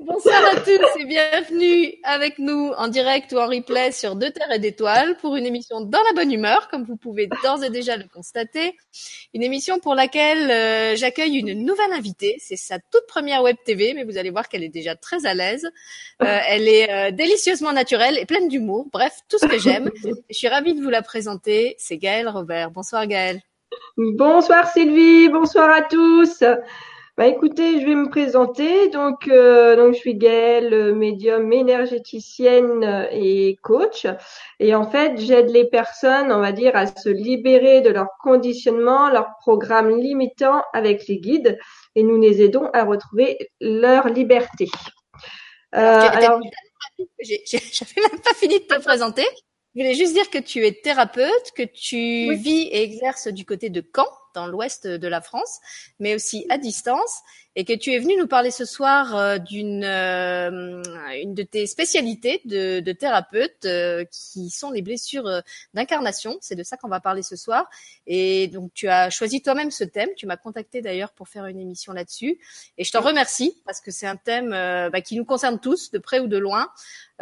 Bonsoir à tous et bienvenue avec nous en direct ou en replay sur Deux Terres et d'Étoiles pour une émission dans la bonne humeur, comme vous pouvez d'ores et déjà le constater. Une émission pour laquelle euh, j'accueille une nouvelle invitée. C'est sa toute première web TV, mais vous allez voir qu'elle est déjà très à l'aise. Euh, elle est euh, délicieusement naturelle et pleine d'humour. Bref, tout ce que j'aime. Je suis ravie de vous la présenter. C'est Gaëlle Robert. Bonsoir Gaëlle. Bonsoir Sylvie, bonsoir à tous. Bah écoutez, je vais me présenter. Donc, euh, donc je suis Gaëlle, médium énergéticienne et coach. Et en fait, j'aide les personnes, on va dire, à se libérer de leur conditionnement, leur programme limitant avec les guides. Et nous les aidons à retrouver leur liberté. Euh, alors, j'avais même pas fini de te présenter. Je voulais juste dire que tu es thérapeute, que tu vis et exerces du côté de Caen, dans l'ouest de la France, mais aussi à distance, et que tu es venu nous parler ce soir euh, d'une euh, une de tes spécialités de, de thérapeute, euh, qui sont les blessures d'incarnation. C'est de ça qu'on va parler ce soir. Et donc tu as choisi toi-même ce thème. Tu m'as contacté d'ailleurs pour faire une émission là-dessus, et je t'en remercie parce que c'est un thème bah, qui nous concerne tous, de près ou de loin.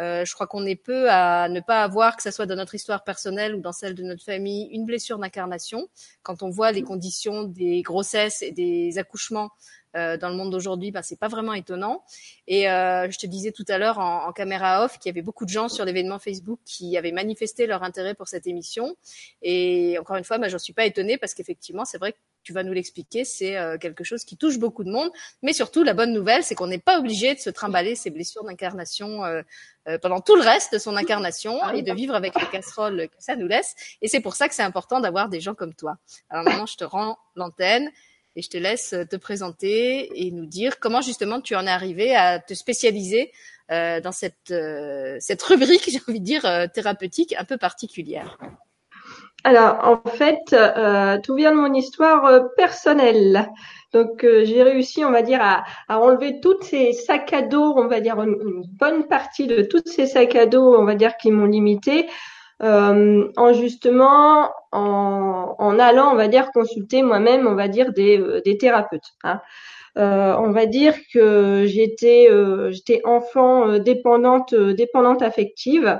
Euh, je crois qu'on est peu à ne pas avoir, que ce soit dans notre histoire personnelle ou dans celle de notre famille, une blessure d'incarnation. Quand on voit les conditions des grossesses et des accouchements euh, dans le monde d'aujourd'hui, bah, c'est pas vraiment étonnant. Et euh, je te disais tout à l'heure en, en, caméra off qu'il y avait beaucoup de gens sur l'événement Facebook qui avaient manifesté leur intérêt pour cette émission. Et encore une fois, bah, j'en suis pas étonnée parce qu'effectivement, c'est vrai que tu vas nous l'expliquer, c'est euh, quelque chose qui touche beaucoup de monde. Mais surtout, la bonne nouvelle, c'est qu'on n'est pas obligé de se trimballer ces blessures d'incarnation euh, euh, pendant tout le reste de son incarnation ah et de vivre avec les casseroles que ça nous laisse. Et c'est pour ça que c'est important d'avoir des gens comme toi. Alors maintenant, je te rends l'antenne et je te laisse te présenter et nous dire comment justement tu en es arrivé à te spécialiser euh, dans cette, euh, cette rubrique, j'ai envie de dire, euh, thérapeutique un peu particulière. Alors, en fait, tout vient de mon histoire personnelle. Donc, j'ai réussi, on va dire, à, à, enlever tous ces sacs à dos, on va dire une, bonne partie de tous ces sacs à dos, on va dire, qui m'ont limité euh, en justement en, allant, on va dire, consulter moi-même, on va dire, des, euh, des thérapeutes. Hein. Euh, on va dire que j'étais euh, j'étais enfant euh, dépendante dépendante affective.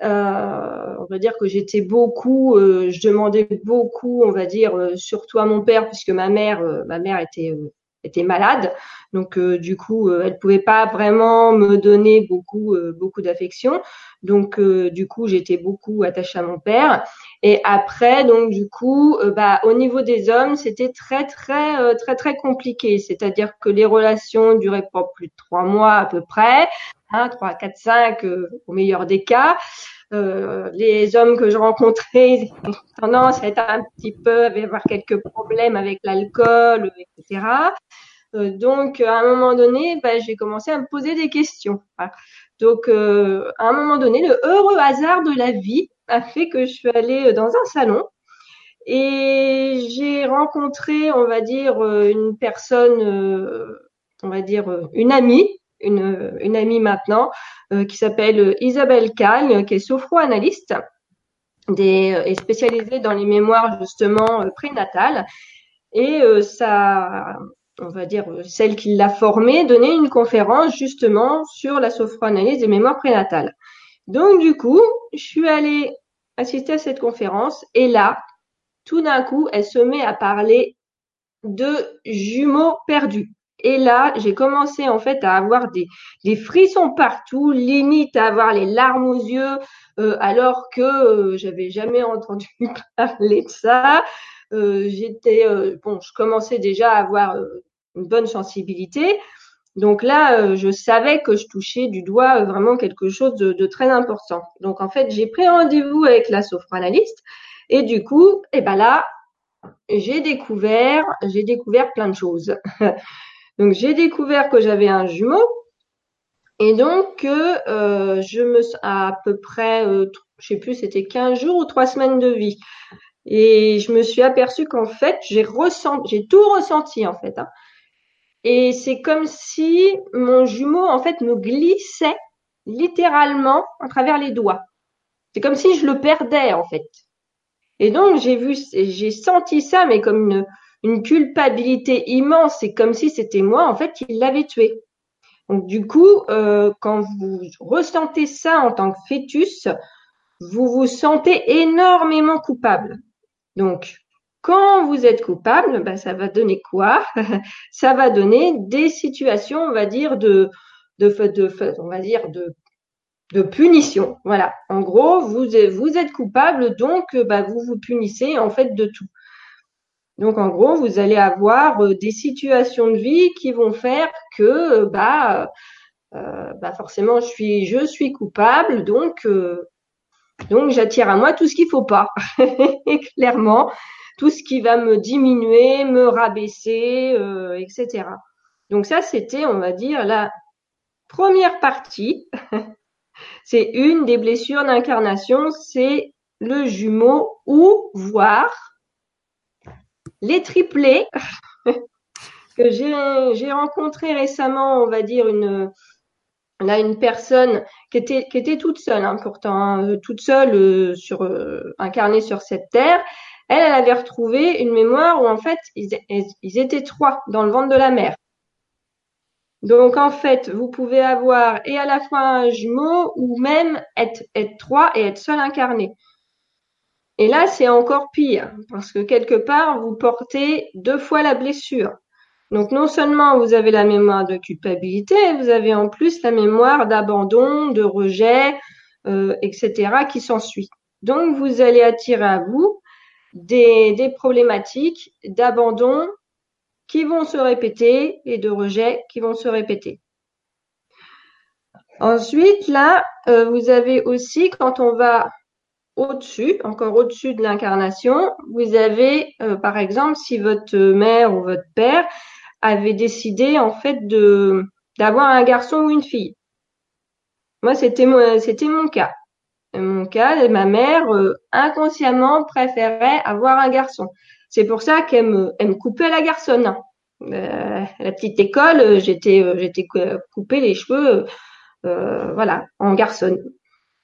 on va dire que j'étais beaucoup, je demandais beaucoup, on va dire, surtout à mon père, puisque ma mère, ma mère était était malade, donc du coup, elle pouvait pas vraiment me donner beaucoup beaucoup d'affection. Donc euh, du coup, j'étais beaucoup attachée à mon père. Et après, donc du coup, euh, bah au niveau des hommes, c'était très très euh, très très compliqué. C'est-à-dire que les relations duraient pas plus de trois mois à peu près, hein, trois, quatre, cinq au meilleur des cas. les hommes que je rencontrais tendance à être un petit peu, à avoir quelques problèmes avec l'alcool, etc. donc, à un moment donné, bah, j'ai commencé à me poser des questions. Donc, euh, à un moment donné, le heureux hasard de la vie a fait que je suis allée dans un salon et j'ai rencontré, on va dire, euh, une personne, euh, on va dire, une amie, une, une amie maintenant, qui s'appelle Isabelle Cagne, qui est sophro-analyste des, et spécialisée dans les mémoires justement prénatales. Et ça, on va dire celle qui l'a formée, donnait une conférence justement sur la sophroanalyse des mémoires prénatales. Donc du coup, je suis allée assister à cette conférence et là, tout d'un coup, elle se met à parler de jumeaux perdus. Et là, j'ai commencé en fait à avoir des, frissons partout, limite à avoir les larmes aux yeux, euh, alors que euh, j'avais jamais entendu parler de ça. Euh, j'étais euh, bon, je commençais déjà à avoir euh, une bonne sensibilité. Donc là, je savais que je touchais du doigt vraiment quelque chose de, très important. Donc en fait, j'ai pris rendez-vous avec la sophroanalyste et du coup, et eh ben là, j'ai découvert, j'ai découvert plein de choses. donc j'ai découvert que j'avais un jumeau et donc euh, je me à peu près, je sais plus, c'était 15 jours ou 3 semaines de vie. Et je me suis aperçue qu'en fait, j'ai ressenti, j'ai tout ressenti en fait. Hein. Et c'est comme si mon jumeau en fait me glissait littéralement à travers les doigts. C'est comme si je le perdais en fait. Et donc j'ai vu, j'ai senti ça, mais comme une, culpabilité immense. C'est comme si c'était moi, en fait, qui l'avais tué. Donc du coup, euh, quand vous ressentez ça en tant que fœtus, vous vous sentez énormément coupable. Donc, quand vous êtes coupable, ben, ça va donner quoi? Ça va donner des situations, on va dire de, de, de, on va dire de, punition. Voilà. En gros, vous, vous êtes coupable, donc ben, vous vous punissez en fait de tout. Donc en gros, vous allez avoir euh, des situations de vie qui vont faire que bah, euh, bah forcément je suis je suis coupable, donc euh, donc j'attire à moi tout ce qu'il faut pas, clairement, tout ce qui va me diminuer, me rabaisser, euh, etc. Donc ça c'était, on va dire, la première partie. c'est une des blessures d'incarnation, c'est le jumeau ou voir les triplés que j'ai rencontré récemment, on va dire une là une personne qui était toute seule hein, pourtant hein, euh, toute seule euh, sur euh, incarnée sur cette terre. Elle elle avait retrouvé une mémoire où en fait ils, ils étaient trois dans le ventre de la mère. Donc en fait vous pouvez avoir et à la fois un jumeau ou même être être trois et être seul incarné. Et là c'est encore pire parce que quelque part vous portez deux fois la blessure donc non seulement vous avez la mémoire de culpabilité, vous avez en plus la mémoire d'abandon, de rejet, euh, etc. qui s'ensuit. Donc vous allez attirer à vous des, problématiques d'abandon qui vont se répéter et de rejet qui vont se répéter. Ensuite, là, euh, vous avez aussi, quand on va au-dessus, encore au-dessus de l'incarnation, vous avez, euh, par exemple, si votre mère ou votre père avait décidé en fait de d'avoir un garçon ou une fille. Moi, c'était mon, c'était mon cas. Mon cas, ma mère euh, inconsciemment préférait avoir un garçon. C'est pour ça qu'elle me, elle me coupait la garçonne. Euh, la petite école, euh, j'étais, j'étais coupé les cheveux, voilà, en garçonne.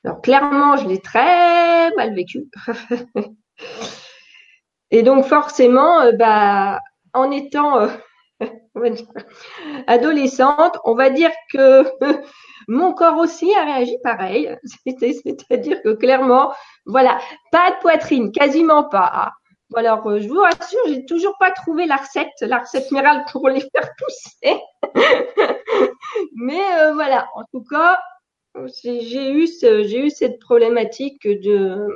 Alors clairement, je l'ai très mal vécu. Et donc forcément, bah, en étant adolescente, on va dire que mon corps aussi a réagi pareil. C'est-à-dire que clairement, voilà, pas de poitrine, quasiment pas. Alors, euh, je vous rassure, j'ai toujours pas trouvé la recette, la recette miracle pour les faire pousser. Mais euh, voilà, en tout cas, j'ai eu, cette problématique de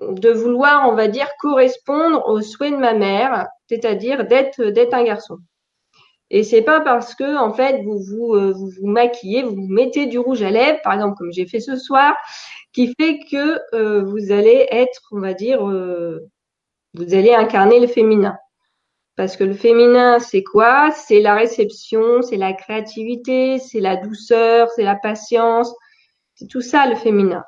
de vouloir, on va dire, correspondre aux souhaits de ma mère, c'est-à-dire d'être un garçon. Et c'est pas parce que en fait vous vous, euh, vous vous maquillez, vous mettez du rouge à lèvres, par exemple comme j'ai fait ce soir, qui fait que euh, vous allez être, on va dire, euh, vous allez incarner le féminin. Parce que le féminin, c'est quoi? C'est la réception, c'est la créativité, c'est la douceur, c'est la patience. C'est tout ça le féminin.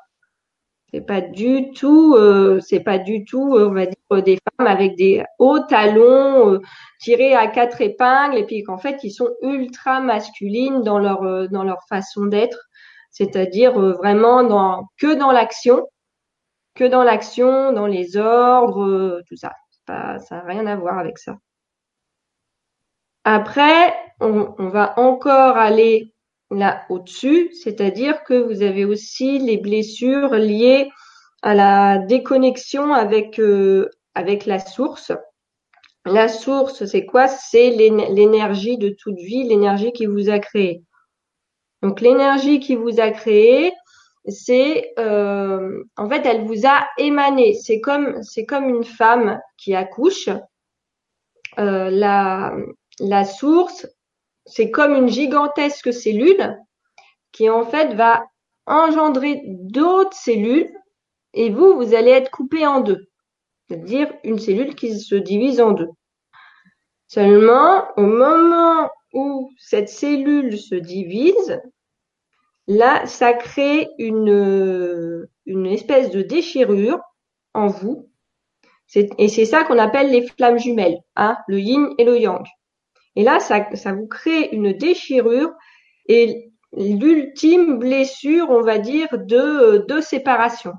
C'est pas du tout, euh, c'est pas du tout, euh, on va dire, des femmes avec des hauts talons euh, tirés à quatre épingles et puis qu'en fait ils sont ultra masculines dans leur dans leur façon d'être, c'est-à-dire vraiment dans que dans l'action, que dans l'action, dans les ordres, tout ça. Pas, ça n'a rien à voir avec ça. Après, on va encore aller là au-dessus, c'est-à-dire que vous avez aussi les blessures liées à la déconnexion avec euh, avec la source. La source, c'est quoi? C'est l'énergie de toute vie, l'énergie qui vous a créé. Donc l'énergie qui vous a créé, c'est euh, en fait, elle vous a émané. C'est comme c'est comme une femme qui accouche. Euh, la la source, c'est comme une gigantesque cellule qui en fait va engendrer d'autres cellules et vous, vous allez être coupé en deux. C'est-à-dire une cellule qui se divise en deux. Seulement, au moment où cette cellule se divise, là, ça crée une, une espèce de déchirure en vous. Et c'est ça qu'on appelle les flammes jumelles, hein, le yin et le yang. Et là, ça, vous crée une déchirure et l'ultime blessure, on va dire, de, de séparation.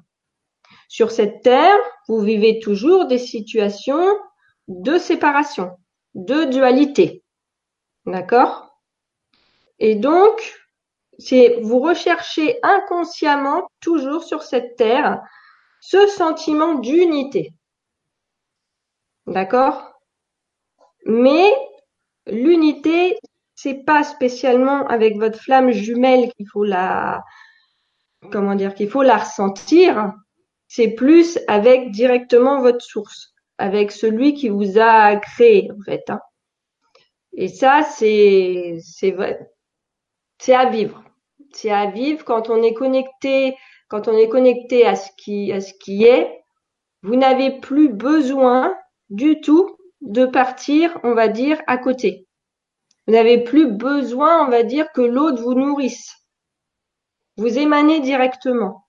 Sur cette terre, vous vivez toujours des situations de séparation, de dualité. D'accord? Et donc, c'est vous recherchez inconsciemment toujours sur cette terre ce sentiment d'unité. D'accord? Mais l'unité, c'est pas spécialement avec votre flamme jumelle qu'il faut la comment dire qu'il faut la ressentir, c'est plus avec directement votre source, avec celui qui vous a créé en fait. Hein. Et ça, c'est c'est c'est à vivre. C'est à vivre quand on est connecté, quand on est connecté à ce qui à ce qui est. Vous n'avez plus besoin du tout de partir, on va dire, à côté. Vous n'avez plus besoin, on va dire, que l'autre vous nourrisse. Vous émanez directement.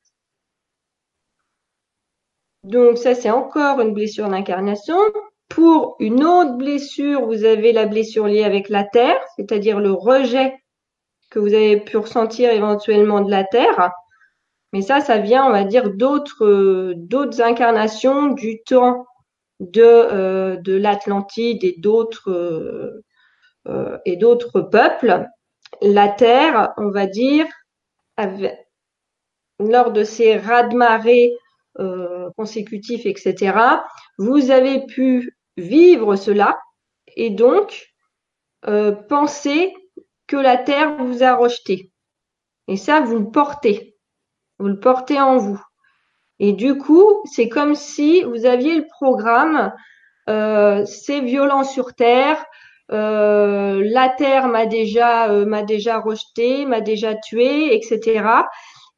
Donc ça, c'est encore une blessure d'incarnation. Pour une autre blessure, vous avez la blessure liée avec la terre, c'est-à-dire le rejet que vous avez pu ressentir éventuellement de la terre. Mais ça, ça vient, on va dire, d'autres d'autres incarnations du temps de euh, de l'Atlantide et d'autres euh, euh, et d'autres peuples. La terre, on va dire, lors de ces raz-de-marée consécutifs, etc., vous avez pu vivre cela et donc euh, penser que la Terre vous a rejeté. Et ça, vous le portez. Vous le portez en vous. Et du coup, c'est comme si vous aviez le programme, euh, c'est violent sur Terre, euh, la Terre m'a déjà euh, m'a déjà rejeté, m'a déjà tué, etc.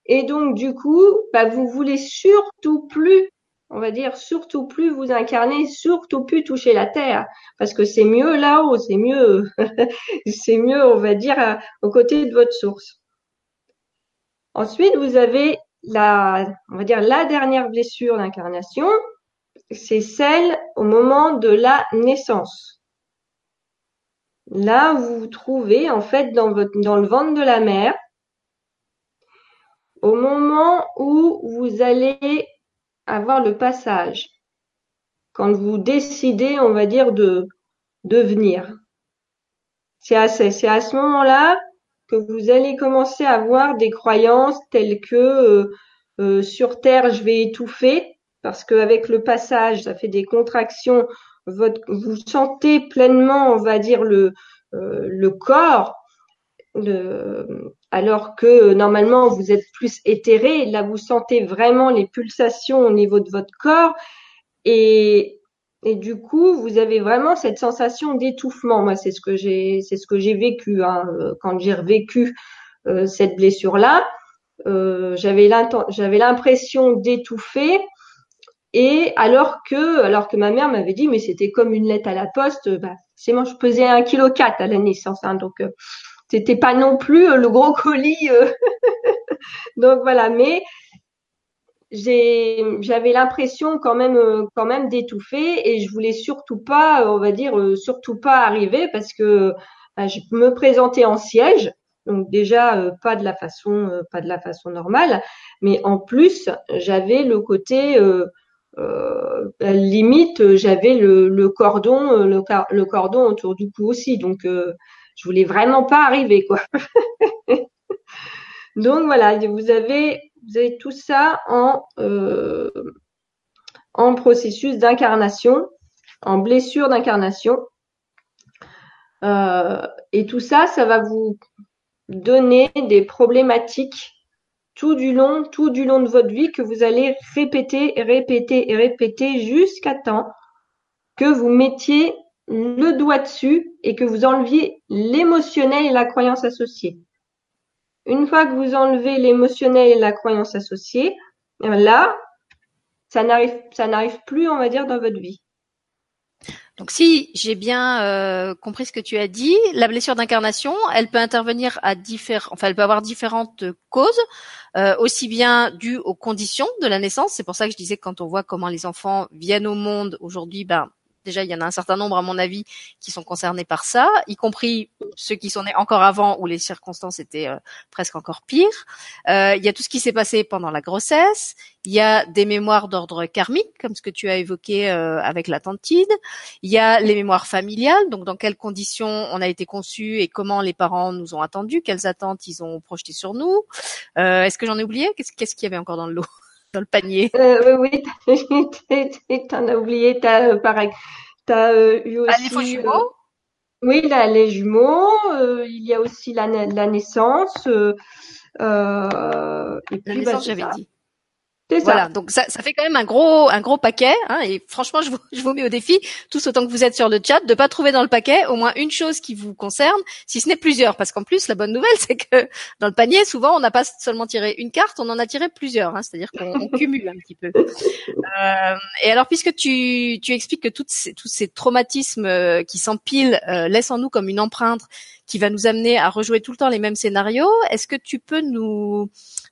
Et donc du coup, bah, vous voulez surtout plus, on va dire surtout plus vous incarner, surtout plus toucher la terre, parce que c'est mieux là-haut, c'est mieux, c'est mieux, on va dire, aux côtés de votre source. Ensuite, vous avez la, on va dire la dernière blessure d'incarnation, c'est celle au moment de la naissance. Là, vous vous trouvez en fait dans votre, dans le ventre de la mère au moment où vous allez avoir le passage, quand vous décidez, on va dire, de devenir. C'est à, c'est à ce moment-là que vous allez commencer à avoir des croyances telles que euh, euh, sur Terre, je vais étouffer, parce qu'avec le passage, ça fait des contractions. Votre, vous sentez pleinement, on va dire, le, euh, le corps, le, alors que normalement vous êtes plus éthéré. Là, vous sentez vraiment les pulsations au niveau de votre corps et, et du coup, vous avez vraiment cette sensation d'étouffement. Moi, c'est ce que j'ai, c'est ce que j'ai vécu hein, quand j'ai revécu euh, cette blessure-là. Euh, j'avais l'impression d'étouffer. Et alors que, alors que ma mère m'avait dit, mais c'était comme une lettre à la poste, bah, c'est moi, je pesais un kilo quatre à la naissance, hein, donc euh, c'était pas non plus euh, le gros colis. Euh. Donc voilà, mais j'avais l'impression quand même euh, quand même d'étouffer et je voulais surtout pas on va dire surtout pas arriver parce que bah, je me présentais en siège. Donc déjà pas de la façon pas de la façon normale. Mais en plus j'avais le côté euh, limite j'avais le, le, cordon le, le, cordon autour du cou aussi. Donc je voulais vraiment pas arriver quoi. Donc voilà, vous avez vous avez tout ça en euh, en processus d'incarnation, en blessure d'incarnation. Euh, et tout ça, ça va vous donner des problématiques tout du long, tout du long de votre vie que vous allez répéter, répéter et répéter jusqu'à temps que vous mettiez le doigt dessus et que vous enleviez l'émotionnel et la croyance associée. Une fois que vous enlevez l'émotionnel et la croyance associée, ben là, ça n'arrive, ça n'arrive plus, on va dire, dans votre vie. Donc si j'ai bien euh, compris ce que tu as dit, la blessure d'incarnation, elle peut intervenir à différents, enfin elle peut avoir différentes causes, euh, aussi bien dues aux conditions de la naissance. C'est pour ça que je disais que quand on voit comment les enfants viennent au monde aujourd'hui, ben déjà il y en a un certain nombre à mon avis qui sont concernés par ça, y compris ceux qui sont nés encore avant où les circonstances étaient euh, presque encore pires. Euh, il y a tout ce qui s'est passé pendant la grossesse. Il y a des mémoires d'ordre karmique, comme ce que tu as évoqué euh, avec la. Il y a les mémoires familiales, donc dans quelles conditions on a été conçu et comment les parents nous ont attendus, quelles attentes ils ont projetées sur nous. Est-ce que j'en ai oublié? Qu'est-ce qu'il y avait encore dans le lot? Dans le panier. Euh, oui, oui, t'en as oublié. T'as euh, pareil. T'as euh, eu aussi. Ah, les faux jumeaux? oui, là, les jumeaux. il y a aussi la, la naissance. et puis, la naissance, bah, j'avais dit. Voilà, donc ça, ça fait quand même un gros, un gros paquet. Hein, et franchement, je vous, je vous mets au défi, tous autant que vous êtes sur le chat, de pas trouver dans le paquet au moins une chose qui vous concerne, si ce n'est plusieurs. Parce qu'en plus, la bonne nouvelle, c'est que dans le panier, souvent, on n'a pas seulement tiré une carte, on en a tiré plusieurs. Hein, C'est-à-dire qu'on cumule un petit peu. Euh, et alors, puisque tu, tu expliques que toutes ces, tous ces traumatismes euh, qui s'empilent euh, laissent en nous comme une empreinte qui va nous amener à rejouer tout le temps les mêmes scénarios, est-ce que tu peux nous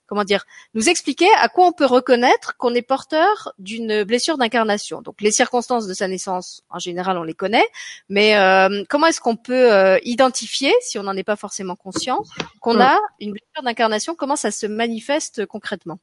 comment dire, nous expliquer à quoi on peut reconnaître qu'on est porteur d'une blessure d'incarnation? Donc les circonstances de sa naissance, en général, on les connaît, mais euh, comment est-ce qu'on peut euh, identifier, si on n'en est pas forcément conscient, qu'on a une blessure d'incarnation? Comment ça se manifeste concrètement?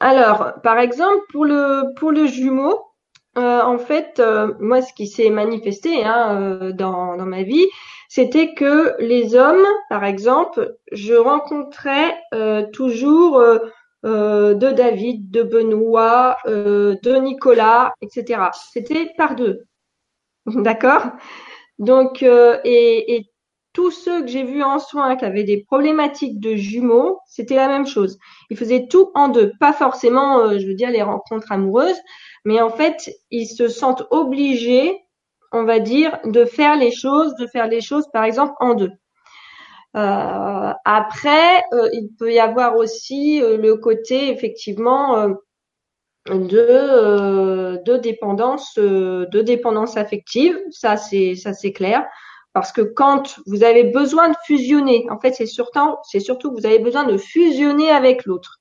Alors, par exemple, pour le pour le jumeau, euh, en fait, moi, ce qui s'est manifesté hein, dans, dans ma vie, c'était que les hommes, par exemple, je rencontrais euh, toujours euh, euh, de David, de Benoît, de Nicolas, etc. C'était par deux. D'accord? Donc, et, tous ceux que j'ai vus en soins qui avaient des problématiques de jumeaux, c'était la même chose. Ils faisaient tout en deux. Pas forcément, je veux dire, les rencontres amoureuses, mais en fait, ils se sentent obligés on va dire, de faire les choses, de faire les choses, par exemple, en deux. Euh, après, euh, il peut y avoir aussi euh, le côté effectivement de de dépendance de dépendance affective. Ça c'est ça c'est clair parce que quand vous avez besoin de fusionner, en fait c'est surtout c'est surtout que vous avez besoin de fusionner avec l'autre.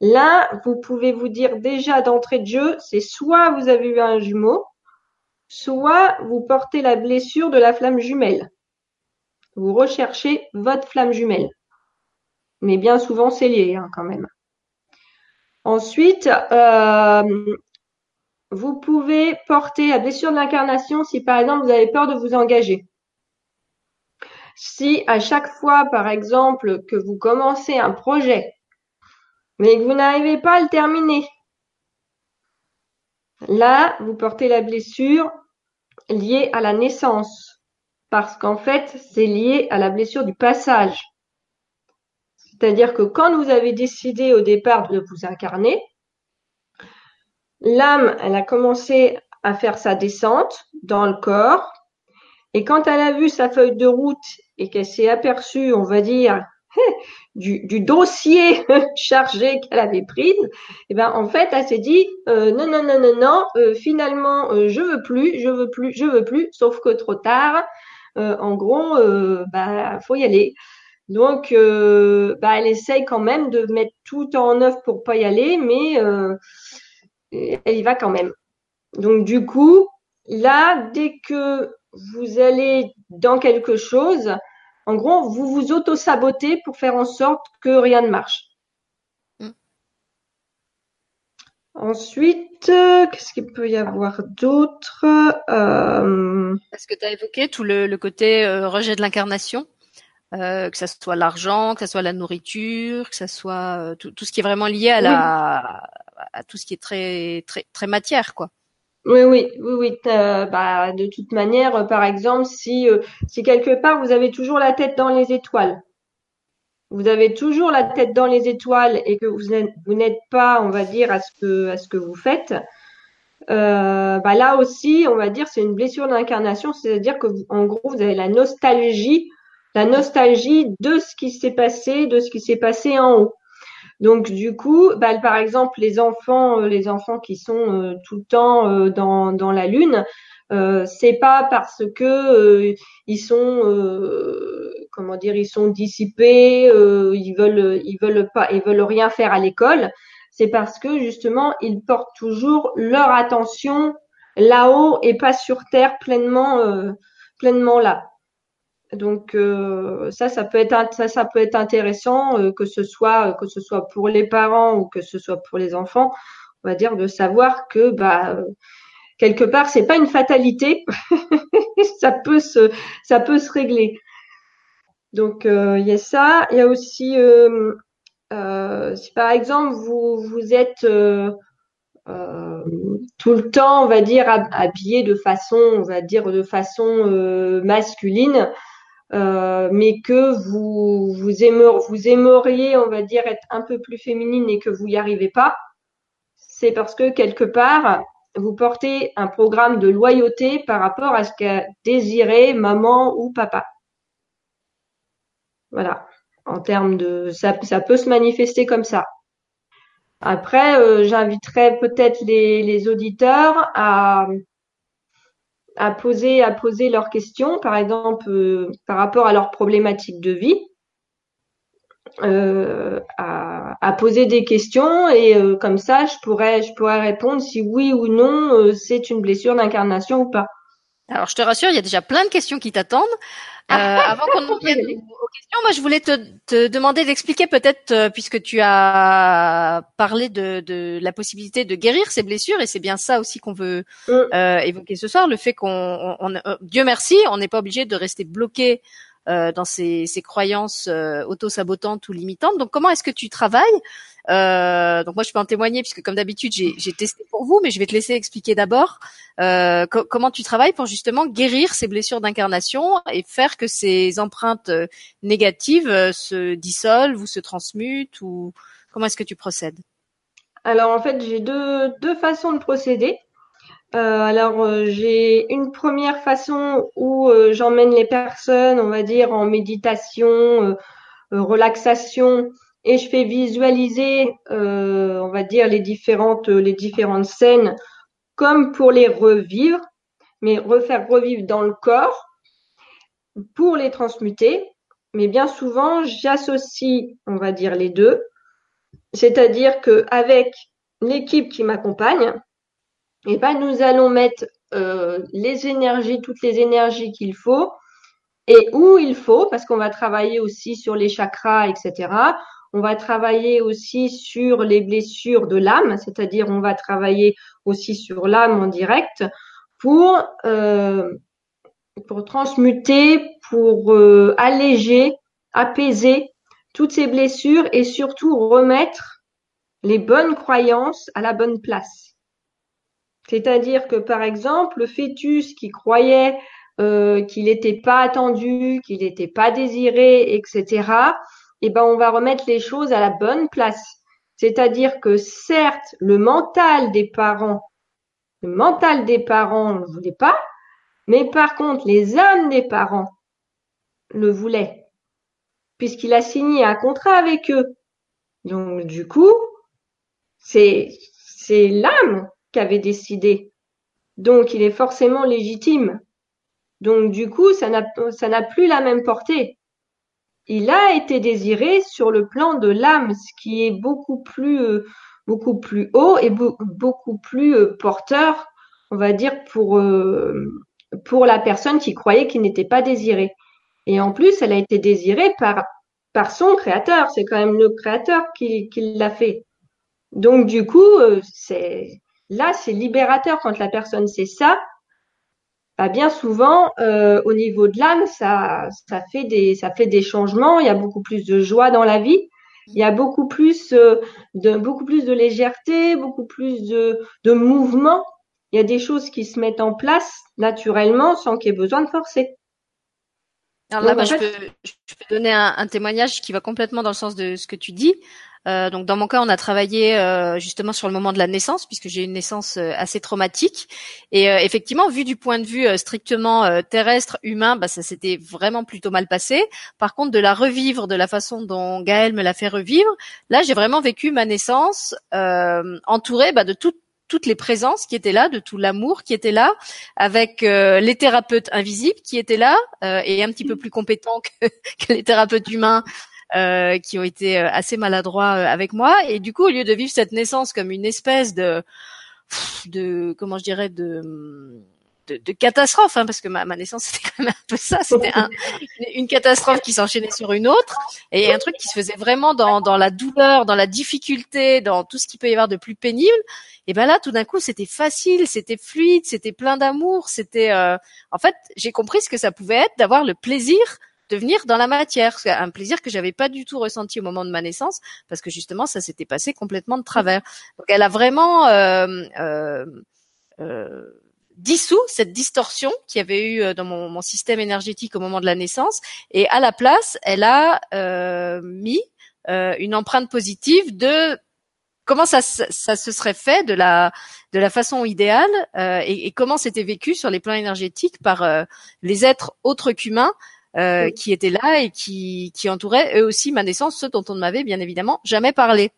Là, vous pouvez vous dire déjà d'entrée de jeu, c'est soit vous avez eu un jumeau, Soit vous portez la blessure de la flamme jumelle. Vous recherchez votre flamme jumelle. Mais bien souvent, c'est lié hein, quand même. Ensuite, euh, vous pouvez porter la blessure de l'incarnation si par exemple vous avez peur de vous engager. Si à chaque fois, par exemple, que vous commencez un projet, mais que vous n'arrivez pas à le terminer, Là, vous portez la blessure liée à la naissance, parce qu'en fait, c'est lié à la blessure du passage. C'est-à-dire que quand vous avez décidé au départ de vous incarner, l'âme, elle a commencé à faire sa descente dans le corps, et quand elle a vu sa feuille de route et qu'elle s'est aperçue, on va dire, du, du dossier chargé qu'elle avait prise, eh ben en fait elle s'est dit euh, non non non non non euh, finalement euh, je veux plus je veux plus je veux plus sauf que trop tard en gros bah faut y aller. Donc bah elle essaye quand même de mettre tout en œuvre pour pas y aller mais elle y va quand même. Donc du coup là dès que vous allez dans quelque chose en gros, vous vous auto-sabotez pour faire en sorte que rien ne marche. Mm. Ensuite, euh, qu'est-ce qu'il peut y avoir d'autre euh... Est-ce que tu as évoqué tout le, côté euh, rejet de l'incarnation euh, que ce soit l'argent, que ce soit la nourriture, que ce soit tout, ce qui est vraiment lié à la à tout ce qui est très très très matière quoi. Oui, oui, oui, oui. Bah, de toute manière, euh, par exemple, si, euh, si quelque part vous avez toujours la tête dans les étoiles, vous avez toujours la tête dans les étoiles et que vous n'êtes, vous n'êtes pas, on va dire, à ce que, à ce que vous faites, euh, bah là aussi, on va dire, c'est une blessure d'incarnation, c'est-à-dire que, en gros, vous avez la nostalgie, la nostalgie de ce qui s'est passé, de ce qui s'est passé en haut. Donc du coup, bah, par exemple, les enfants, euh, les enfants qui sont euh, tout le temps euh, dans, la lune, euh, c'est pas parce que ils sont comment dire, ils sont dissipés, ils veulent ils veulent pas, ils veulent rien faire à l'école. C'est parce que justement, ils portent toujours leur attention là-haut et pas sur terre pleinement pleinement là. Donc ça, ça peut être ça, ça peut être intéressant que ce soit que ce soit pour les parents ou que ce soit pour les enfants, on va dire de savoir que bah quelque part c'est pas une fatalité, ça peut se ça peut se régler. Donc il y a ça, il y a aussi euh, si par exemple vous vous êtes euh, euh, tout le temps, on va dire, habillé de façon, on va dire, de façon masculine, mais que vous vous, aimeriez, on va dire, être un peu plus féminine et que vous n'y arrivez pas, c'est parce que quelque part, vous portez un programme de loyauté par rapport à ce qu'a désiré maman ou papa. Voilà en termes de ça, peut se manifester comme ça. Après, euh, j'inviterais peut-être les, auditeurs à, à poser à poser leurs questions, par exemple euh, par rapport à leur problématique de vie, euh, à, à, poser des questions et euh, comme ça, je pourrais je pourrais répondre si oui ou non euh, c'est une blessure d'incarnation ou pas. Alors, je te rassure, il y a déjà plein de questions qui t'attendent. Euh, avant qu'on en vienne aux questions, moi je voulais te, te demander d'expliquer peut-être, euh, puisque tu as parlé de, de, la possibilité de guérir ces blessures, et c'est bien ça aussi qu'on veut mm. euh, évoquer ce soir, le fait qu'on, on, Dieu merci, on n'est pas obligé de rester bloqué euh, dans ces, ces croyances euh, auto-sabotantes ou limitantes. Donc comment est-ce que tu travailles euh, Donc moi je peux en témoigner puisque comme d'habitude j'ai testé pour vous, mais je vais te laisser expliquer d'abord euh, comment tu travailles pour justement guérir ces blessures d'incarnation et faire que ces empreintes euh, négatives se dissolvent ou se transmutent ou comment est-ce que tu procèdes? Alors en fait j'ai deux, deux façons de procéder. Euh, alors euh, j'ai une première façon où euh, j'emmène les personnes, on va dire, en méditation, relaxation, et je fais visualiser, on va dire, les différentes, les différentes scènes comme pour les revivre, mais refaire revivre dans le corps pour les transmuter. Mais bien souvent, j'associe, on va dire, les deux. C'est-à-dire que avec l'équipe qui m'accompagne, et ben nous allons mettre euh, les énergies, toutes les énergies qu'il faut et où il faut, parce qu'on va travailler aussi sur les chakras, etc. On va travailler aussi sur les blessures de l'âme, c'est-à-dire on va travailler aussi sur l'âme en direct pour euh, pour transmuter, pour euh, alléger, apaiser toutes ces blessures et surtout remettre les bonnes croyances à la bonne place. C'est-à-dire que, par exemple, le fœtus qui croyait euh, qu'il n'était pas attendu, qu'il n'était pas désiré, etc., eh ben, on va remettre les choses à la bonne place. C'est-à-dire que, certes, le mental des parents, le mental des parents ne voulait pas, mais par contre, les âmes des parents le voulaient, puisqu'il a signé un contrat avec eux. Donc, du coup, c'est, c'est l'âme avait décidé. Donc, il est forcément légitime. Donc, du coup, ça n'a, plus la même portée. Il a été désiré sur le plan de l'âme, ce qui est beaucoup plus, euh, beaucoup plus haut et beaucoup plus euh, porteur, on va dire, pour, euh, pour la personne qui croyait qu'il n'était pas désiré. Et en plus, elle a été désirée par, son créateur. C'est quand même le créateur qui l'a fait. Donc, du coup, c'est, Là, c'est libérateur quand la personne sait ça. Bah, bien souvent, euh, au niveau de l'âme, ça, ça fait des, ça fait des changements. Il y a beaucoup plus de joie dans la vie. Il y a beaucoup plus euh, de, beaucoup plus de légèreté, beaucoup plus de, de mouvement. Il y a des choses qui se mettent en place naturellement sans qu'il y ait besoin de forcer. Alors là, bah, je, peux, je, peux, donner un, un, témoignage qui va complètement dans le sens de ce que tu dis. Euh, donc dans mon cas, on a travaillé euh, justement sur le moment de la naissance, puisque j'ai une naissance euh, assez traumatique. Et euh, effectivement, vu du point de vue euh, strictement terrestre, humain, bah, ça s'était vraiment plutôt mal passé. Par contre, de la revivre de la façon dont Gaël me l'a fait revivre, là, j'ai vraiment vécu ma naissance entourée bah, de toutes toutes les présences qui étaient là, de tout l'amour qui était là, avec les thérapeutes invisibles qui étaient là et un petit peu plus compétents que, que les thérapeutes humains euh, qui ont été euh, assez maladroits euh, avec moi. Et du coup, au lieu de vivre cette naissance comme une espèce de de comment je dirais de de, de catastrophe, hein, parce que ma, ma naissance c'était quand même un peu ça, c'était un, une catastrophe qui s'enchaînait sur une autre, et un truc qui se faisait vraiment dans, dans la douleur, dans la difficulté, dans tout ce qui peut y avoir de plus pénible. Et ben là, tout d'un coup, c'était facile, c'était fluide, c'était plein d'amour, c'était, euh... en fait, j'ai compris ce que ça pouvait être d'avoir le plaisir de venir dans la matière, un plaisir que j'avais pas du tout ressenti au moment de ma naissance, parce que justement, ça s'était passé complètement de travers. Donc, elle a vraiment euh, euh, euh, dissous cette distorsion qu'il y avait eu euh, dans mon, système énergétique au moment de la naissance et à la place, elle a euh, mis euh, une empreinte positive de comment ça, ça, se serait fait de la de la façon idéale euh, et, comment c'était vécu sur les plans énergétiques par les êtres autres qu'humains euh, qui étaient là et qui, qui entouraient eux aussi ma naissance, ceux dont on ne m'avait bien évidemment jamais parlé.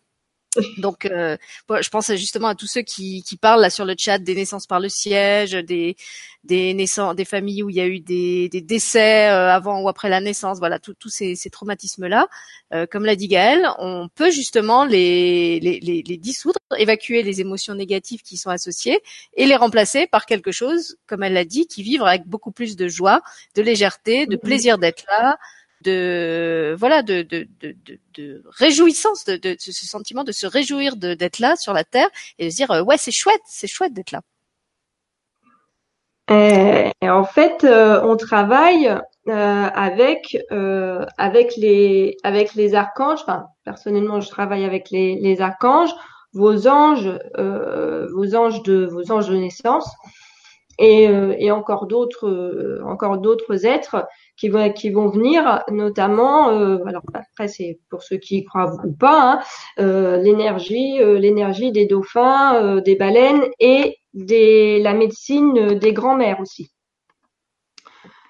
Donc, euh, je pense justement à tous ceux qui, qui, parlent là sur le chat des naissances par le siège, des des naissances, des familles où il y a eu des, des décès euh, avant ou après la naissance. Voilà, tous ces, ces traumatismes-là. Euh, comme l'a dit Gaëlle, on peut justement les, les, les, les, dissoudre, évacuer les émotions négatives qui sont associées et les remplacer par quelque chose, comme elle l'a dit, qui vivre avec beaucoup plus de joie, de légèreté, de mm-hmm. plaisir d'être là, de voilà de, de, de, de réjouissance, de, ce sentiment de se réjouir d'être là sur la terre et de se dire euh, ouais c'est chouette, c'est chouette d'être là. Et en fait, euh, on travaille euh, avec avec les avec les archanges. Enfin, personnellement, je travaille avec les, les archanges, vos anges, vos anges de vos anges de naissance, et, et encore d'autres encore d'autres êtres qui vont qui vont venir, notamment. Euh, alors après c'est pour ceux qui y croient ou pas, hein, euh, l'énergie euh, l'énergie des dauphins, euh, des baleines et la médecine des grands-mères aussi.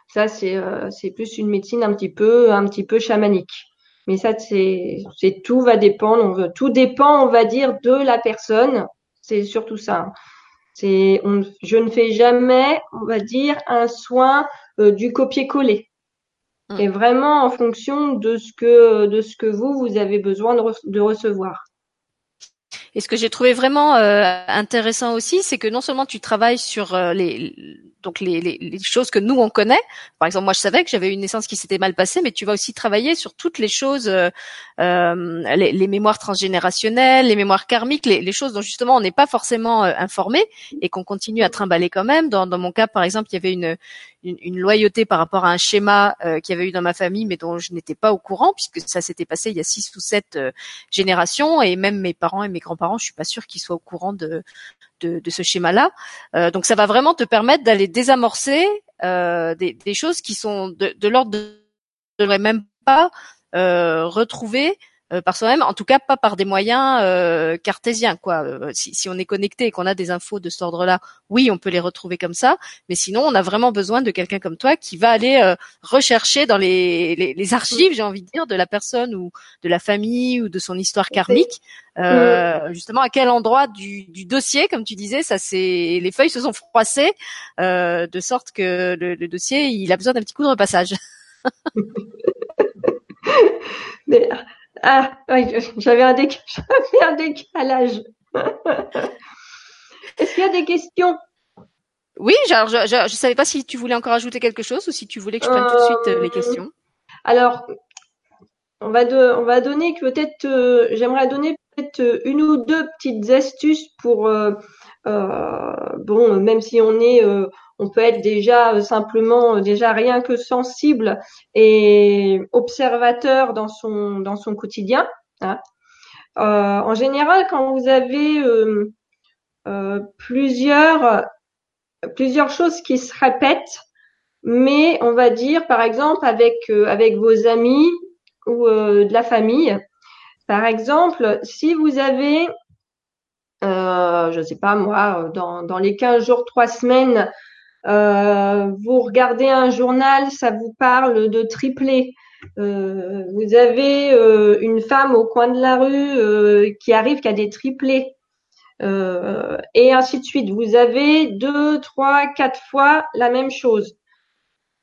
Ça c'est plus une médecine un petit peu un petit peu chamanique. Mais ça c'est tout va dépendre. Tout dépend on va dire de la personne. C'est surtout ça. C'est, je ne fais jamais, on va dire, un soin du copier-coller et mm. vraiment en fonction de ce que de ce que vous vous avez besoin de, de recevoir. Et ce que j'ai trouvé vraiment euh, intéressant aussi, c'est que non seulement tu travailles sur euh, les donc les, les, les, choses que nous on connaît. Par exemple, moi je savais que j'avais une naissance qui s'était mal passée, mais tu vas aussi travailler sur toutes les choses, euh, euh les, les, mémoires transgénérationnelles, les mémoires karmiques, les, choses dont justement on n'est pas forcément euh, informé et qu'on continue à trimballer quand même. Dans, dans, mon cas, par exemple, il y avait une, une, loyauté par rapport à un schéma euh, qu'il y avait eu dans ma famille, mais dont je n'étais pas au courant puisque ça s'était passé il y a six ou sept euh, générations et même mes parents et mes grands-parents, je suis pas sûre qu'ils soient au courant de de, ce schéma-là. Euh, donc ça va vraiment te permettre d'aller désamorcer des, choses qui sont de, l'ordre de, de même pas retrouver par soi-même, en tout cas pas par des moyens euh, cartésiens. Quoi. Euh, si, si, on est connecté et qu'on a des infos de cet ordre-là, oui, on peut les retrouver comme ça. Mais sinon, on a vraiment besoin de quelqu'un comme toi qui va aller rechercher dans les, les, les archives, j'ai envie de dire, de la personne ou de la famille ou de son histoire karmique, euh, justement à quel endroit du, du, dossier, comme tu disais, ça c'est les feuilles se sont froissées euh, de sorte que le, le, dossier il a besoin d'un petit coup de repassage. Mais ah, oui, j'avais un, un décalage. Est-ce qu'il y a des questions? Oui, genre, je ne savais pas si tu voulais encore ajouter quelque chose ou si tu voulais que je prenne tout de suite euh, les questions. Euh, alors, on va, de, on va donner peut-être, euh, j'aimerais donner peut-être une ou deux petites astuces pour, euh, bon, même si on est on peut être déjà euh, simplement euh, déjà rien que sensible et observateur dans son dans son quotidien. Hein. Euh, en général, quand vous avez plusieurs plusieurs choses qui se répètent, mais on va dire par exemple avec avec vos amis ou de la famille. Par exemple, si vous avez euh, je sais pas moi, dans, dans les 15 jours, 3 semaines, euh, vous regardez un journal, ça vous parle de triplé. Euh, vous avez euh, une femme au coin de la rue qui arrive qui a des triplés. et ainsi de suite. Vous avez deux, trois, quatre fois la même chose.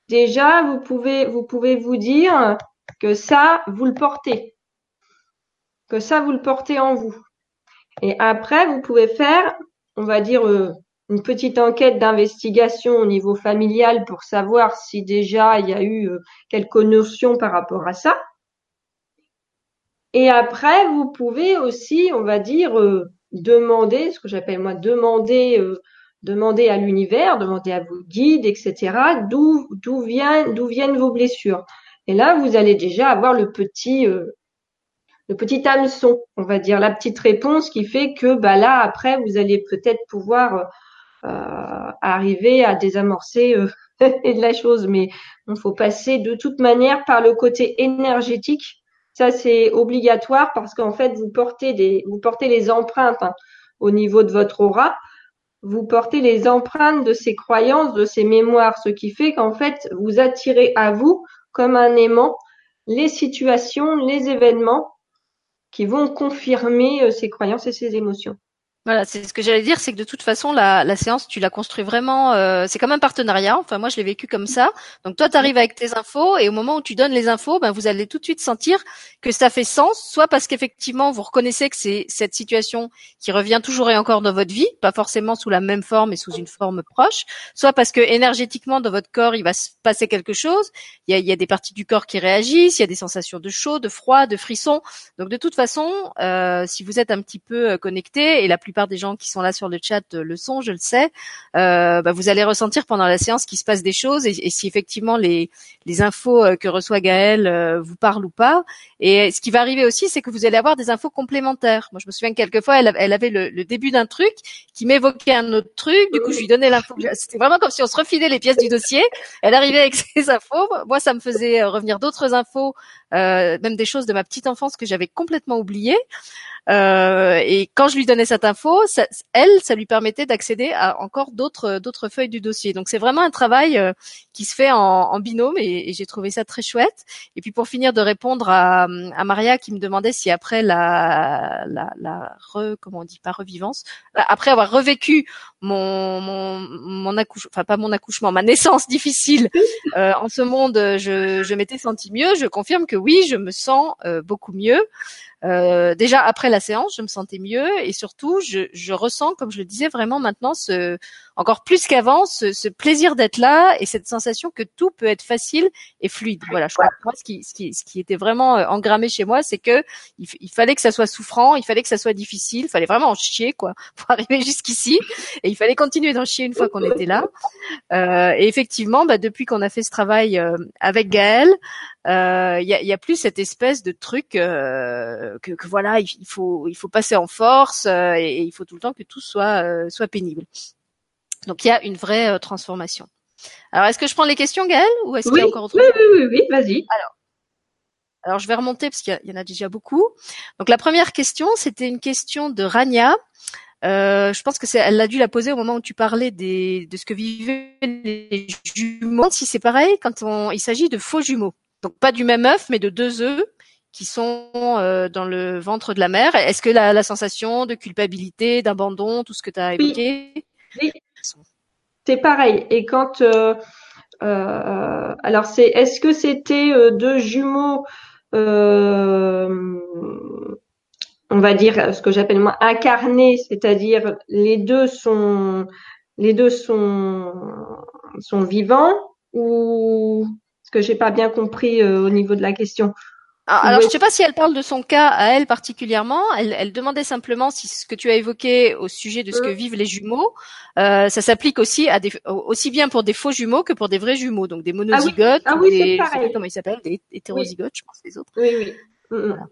Déjà, vous pouvez, vous pouvez vous dire que ça, vous le portez, que ça, vous le portez en vous. Et après, vous pouvez faire on va dire, une petite enquête d'investigation au niveau familial pour savoir si déjà il y a eu quelques notions par rapport à ça. Et après, vous pouvez aussi, on va dire, demander, ce que j'appelle moi demander, demander à l'univers, demander à vos guides, etc. D'où d'où viennent d'où viennent vos blessures. Et là, vous allez déjà avoir le petit le petit hameçon, on va dire, la petite réponse qui fait que bah là après vous allez peut-être pouvoir euh, arriver à désamorcer euh, de la chose, mais il faut passer de toute manière par le côté énergétique. Ça c'est obligatoire parce qu'en fait vous portez des vous portez les empreintes hein, au niveau de votre aura. Vous portez les empreintes de ces croyances, de ces mémoires, ce qui fait qu'en fait vous attirez à vous comme un aimant les situations, les événements qui vont confirmer euh, ces croyances et ces émotions. Voilà, c'est ce que j'allais dire, c'est que de toute façon, la, la séance, tu la construis vraiment. Euh, c'est comme un partenariat. Enfin, moi, je l'ai vécu comme ça. Donc, toi, tu arrives avec tes infos, et au moment où tu donnes les infos, ben, vous allez tout de suite sentir que ça fait sens, soit parce qu'effectivement, vous reconnaissez que c'est cette situation qui revient toujours et encore dans votre vie, pas forcément sous la même forme, mais sous une forme proche, soit parce que énergétiquement, dans votre corps, il va se passer quelque chose. Il y a, y a des parties du corps qui réagissent, il y a des sensations de chaud, de froid, de frisson. Donc, de toute façon, euh, si vous êtes un petit peu euh, connecté, et la plus plupart des gens qui sont là sur le chat euh, le sont, je le sais, euh, bah, vous allez ressentir pendant la séance qu'il se passe des choses et, si effectivement les, les infos euh, que reçoit Gaëlle vous parlent ou pas. Et ce qui va arriver aussi, c'est que vous allez avoir des infos complémentaires. Moi, je me souviens que quelquefois, elle, elle avait le, début d'un truc qui m'évoquait un autre truc. Du coup, je lui donnais l'info. C'était vraiment comme si on se refilait les pièces du dossier. Elle arrivait avec ses infos. Moi, ça me faisait revenir d'autres infos, même des choses de ma petite enfance que j'avais complètement oubliées. Euh, et quand je lui donnais cette info, ça, elle, ça lui permettait d'accéder à encore d'autres d'autres feuilles du dossier. Donc c'est vraiment un travail euh, qui se fait en, en binôme et, et j'ai trouvé ça très chouette. Et puis pour finir de répondre à, à Maria qui me demandait si après la la, la re, comment on dit pas revivance, après avoir revécu mon mon, mon accouchement, enfin pas mon accouchement, ma naissance difficile euh, en ce monde, je, je m'étais sentie mieux. Je confirme que oui, je me sens euh, beaucoup mieux. Euh, déjà après la séance, je me sentais mieux et surtout, je, je, ressens, comme je le disais, vraiment maintenant ce, encore plus qu'avant, ce, ce, plaisir d'être là et cette sensation que tout peut être facile et fluide. Voilà, je crois que moi, ce qui, ce qui, ce qui était vraiment euh, engrammé chez moi, c'est que il, il, fallait que ça soit souffrant, il fallait que ça soit difficile, il fallait vraiment en chier quoi pour arriver jusqu'ici et il fallait continuer d'en chier une fois qu'on était là. Euh, et effectivement, bah, depuis qu'on a fait ce travail euh, avec Gaël, il euh, y, a, y, a, plus cette espèce de truc euh, que, que, voilà, il, faut il faut passer en force euh, et, il faut tout le temps que tout soit soit pénible. Donc il y a une vraie transformation. Alors est-ce que je prends les questions, Gaëlle, ou est-ce qu'il y a encore autre chose? Oui, oui, oui, vas-y. Alors. Alors je vais remonter parce qu'il y, en a déjà beaucoup. Donc la première question, c'était une question de Rania. Euh, je pense que c'est, elle a dû la poser au moment où tu parlais des, de ce que vivaient les jumeaux. Si c'est pareil quand on, il s'agit de faux jumeaux. Donc pas du même œuf, mais de deux œufs qui sont euh, dans le ventre de la mère. Est-ce que la, la sensation de culpabilité, d'abandon, tout ce que tu as évoqué? Oui. C'est pareil. Et quand euh, euh, alors c'est est-ce que c'était euh, deux jumeaux on va dire ce que j'appelle moi incarnés, c'est-à-dire les deux sont vivants ou que j'ai pas bien compris au niveau de la question? Ah, alors, je ne sais pas si elle parle de son cas à elle particulièrement. Elle, elle, demandait simplement si ce que tu as évoqué au sujet de ce que euh. vivent les jumeaux, euh, ça s'applique aussi à des, aussi bien pour des faux jumeaux que pour des vrais jumeaux, donc des monozygotes, ah oui. des, pareil. comment ils s'appellent, des hétérozygotes, je pense les autres. Oui, oui. Mm, mm.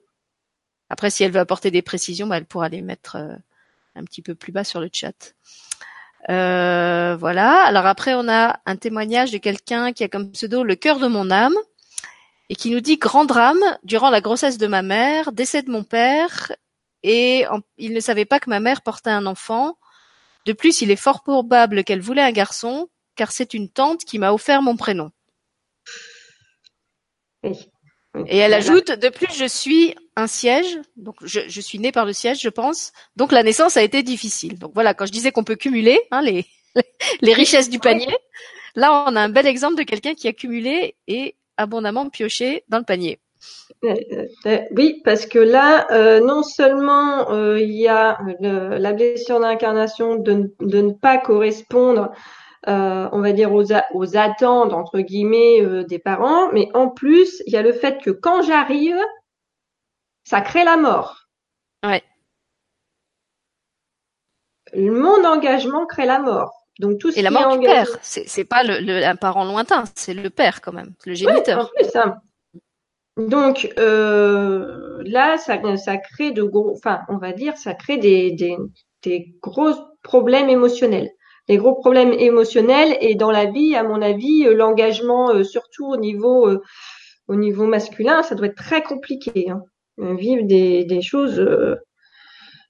Après, si elle veut apporter des précisions, bah, elle pourra les mettre euh, un petit peu plus bas sur le chat. Euh, voilà. Alors après, on a un témoignage de quelqu'un qui a comme pseudo le cœur de mon âme et qui nous dit grand drame durant la grossesse de ma mère, décès de mon père et il ne savait pas que ma mère portait un enfant. De plus, il est fort probable qu'elle voulait un garçon car c'est une tante qui m'a offert mon prénom. Et elle ajoute, de plus, je suis un siège, donc je, je, suis née par le siège, je pense. Donc la naissance a été difficile. Donc voilà, quand je disais qu'on peut cumuler hein, les, les richesses du panier, là on a un bel exemple de quelqu'un qui a cumulé et abondamment pioché dans le panier. oui, parce que là, non seulement il y a la blessure d'incarnation de, de, ne pas correspondre euh, on va dire aux, aux attentes entre guillemets euh, des parents, mais en plus il y a le fait que quand j'arrive, ça crée la mort. Ouais. Mon engagement crée la mort. Donc tout ce Et la mort du père, c'est pas le, un parent lointain, c'est le père quand même, le géniteur. ça. Donc euh, là, ça, ça crée de gros, enfin, on va dire, ça crée des, des, des gros problèmes émotionnels des gros problèmes émotionnels et dans la vie, à mon avis, euh, l'engagement, euh, surtout au niveau euh, au niveau masculin, ça doit être très compliqué. Hein. Vivre des, des choses euh,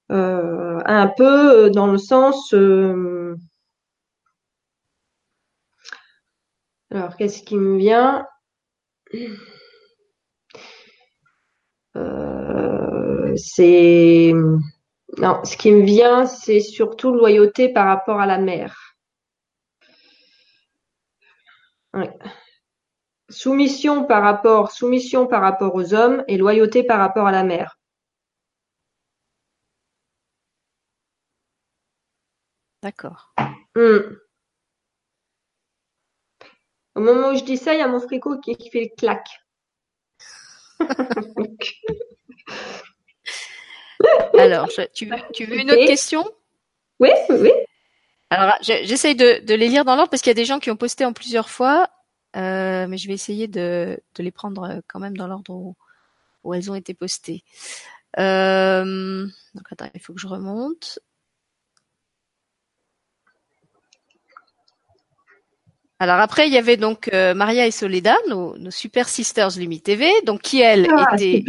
un peu dans le sens. Alors, qu'est-ce qui me vient? C'est non, ce qui me vient, c'est surtout loyauté par rapport à la mère. Soumission par rapport, soumission par rapport aux hommes et loyauté par rapport à la mère. D'accord. Hmm. Au moment où je dis ça, il y a mon fricot qui fait le clac. Alors, tu, tu veux une autre question? Oui, oui. Alors, j'essaye de, de, les lire dans l'ordre parce qu'il y a des gens qui ont posté en plusieurs fois, euh, mais je vais essayer de, de, les prendre euh, quand même dans l'ordre où, où, elles ont été postées. Euh, donc, attends, il faut que je remonte. Alors après, il y avait donc euh, Maria et Soledad, nos, nos, super sisters Lumi TV, donc qui elles ah, étaient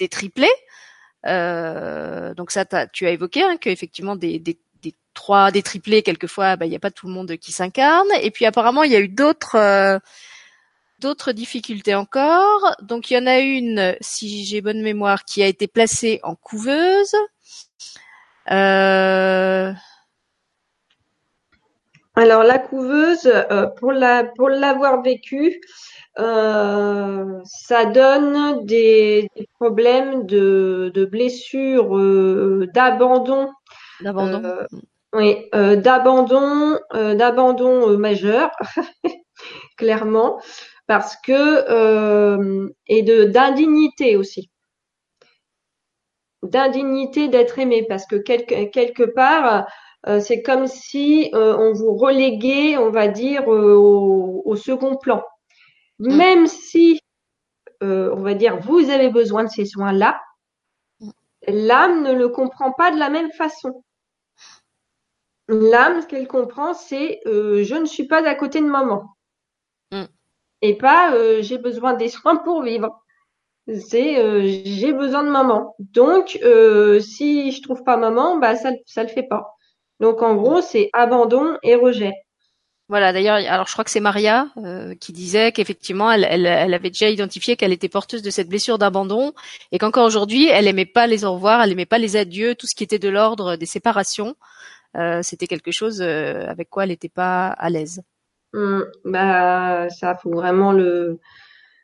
des triplés. Euh, donc ça, tu as évoqué hein, qu'effectivement des, des, des, trois, des triplés quelquefois, bah, il n'y a pas tout le monde qui s'incarne. Et puis apparemment, il y a eu d'autres euh, d'autres difficultés encore. Donc il y en a une, si j'ai bonne mémoire, qui a été placée en couveuse. Euh... Alors la couveuse, euh, pour la pour l'avoir vécu, euh, ça donne des, problèmes de, de blessures, euh, d'abandon. D'abandon. Euh, oui, d'abandon, d'abandon majeur, clairement, parce que et de d'indignité aussi d'indignité d'être aimé parce que quelque, quelque part c'est comme si on vous reléguait on va dire au, second plan Mm. Même si, euh, on va dire, vous avez besoin de ces soins-là, mm. l'âme ne le comprend pas de la même façon. L'âme, ce qu'elle comprend, c'est euh, je ne suis pas à côté de maman. Mm. Et pas euh, j'ai besoin des soins pour vivre. C'est j'ai besoin de maman. Donc, si je trouve pas maman, bah ça, ça le fait pas. Donc en gros, c'est abandon et rejet. Voilà, d'ailleurs, alors je crois que c'est Maria euh, qui disait qu'effectivement, elle, elle, elle, avait déjà identifié qu'elle était porteuse de cette blessure d'abandon et qu'encore aujourd'hui, elle aimait pas les au revoir, elle aimait pas les adieux, tout ce qui était de l'ordre des séparations. Euh, c'était quelque chose euh, avec quoi elle n'était pas à l'aise. Mmh, bah, ça faut vraiment le,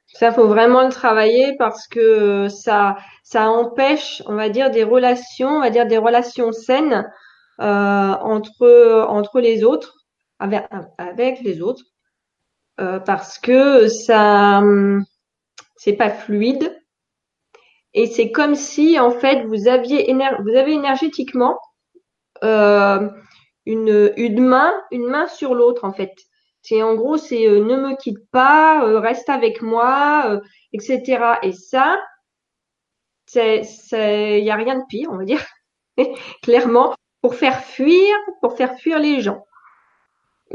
ça faut vraiment le travailler parce que ça, ça empêche, on va dire, des relations, on va dire des relations saines entre entre les autres avec, les autres euh, parce que ça c'est pas fluide. Et c'est comme si en fait vous aviez vous avez énergétiquement euh, une une main une main sur l'autre en fait. C'est en gros c'est euh, ne me quitte pas euh, reste avec moi euh, etc et ça c'est c'est il y a rien de pire on va dire clairement pour faire fuir pour faire fuir les gens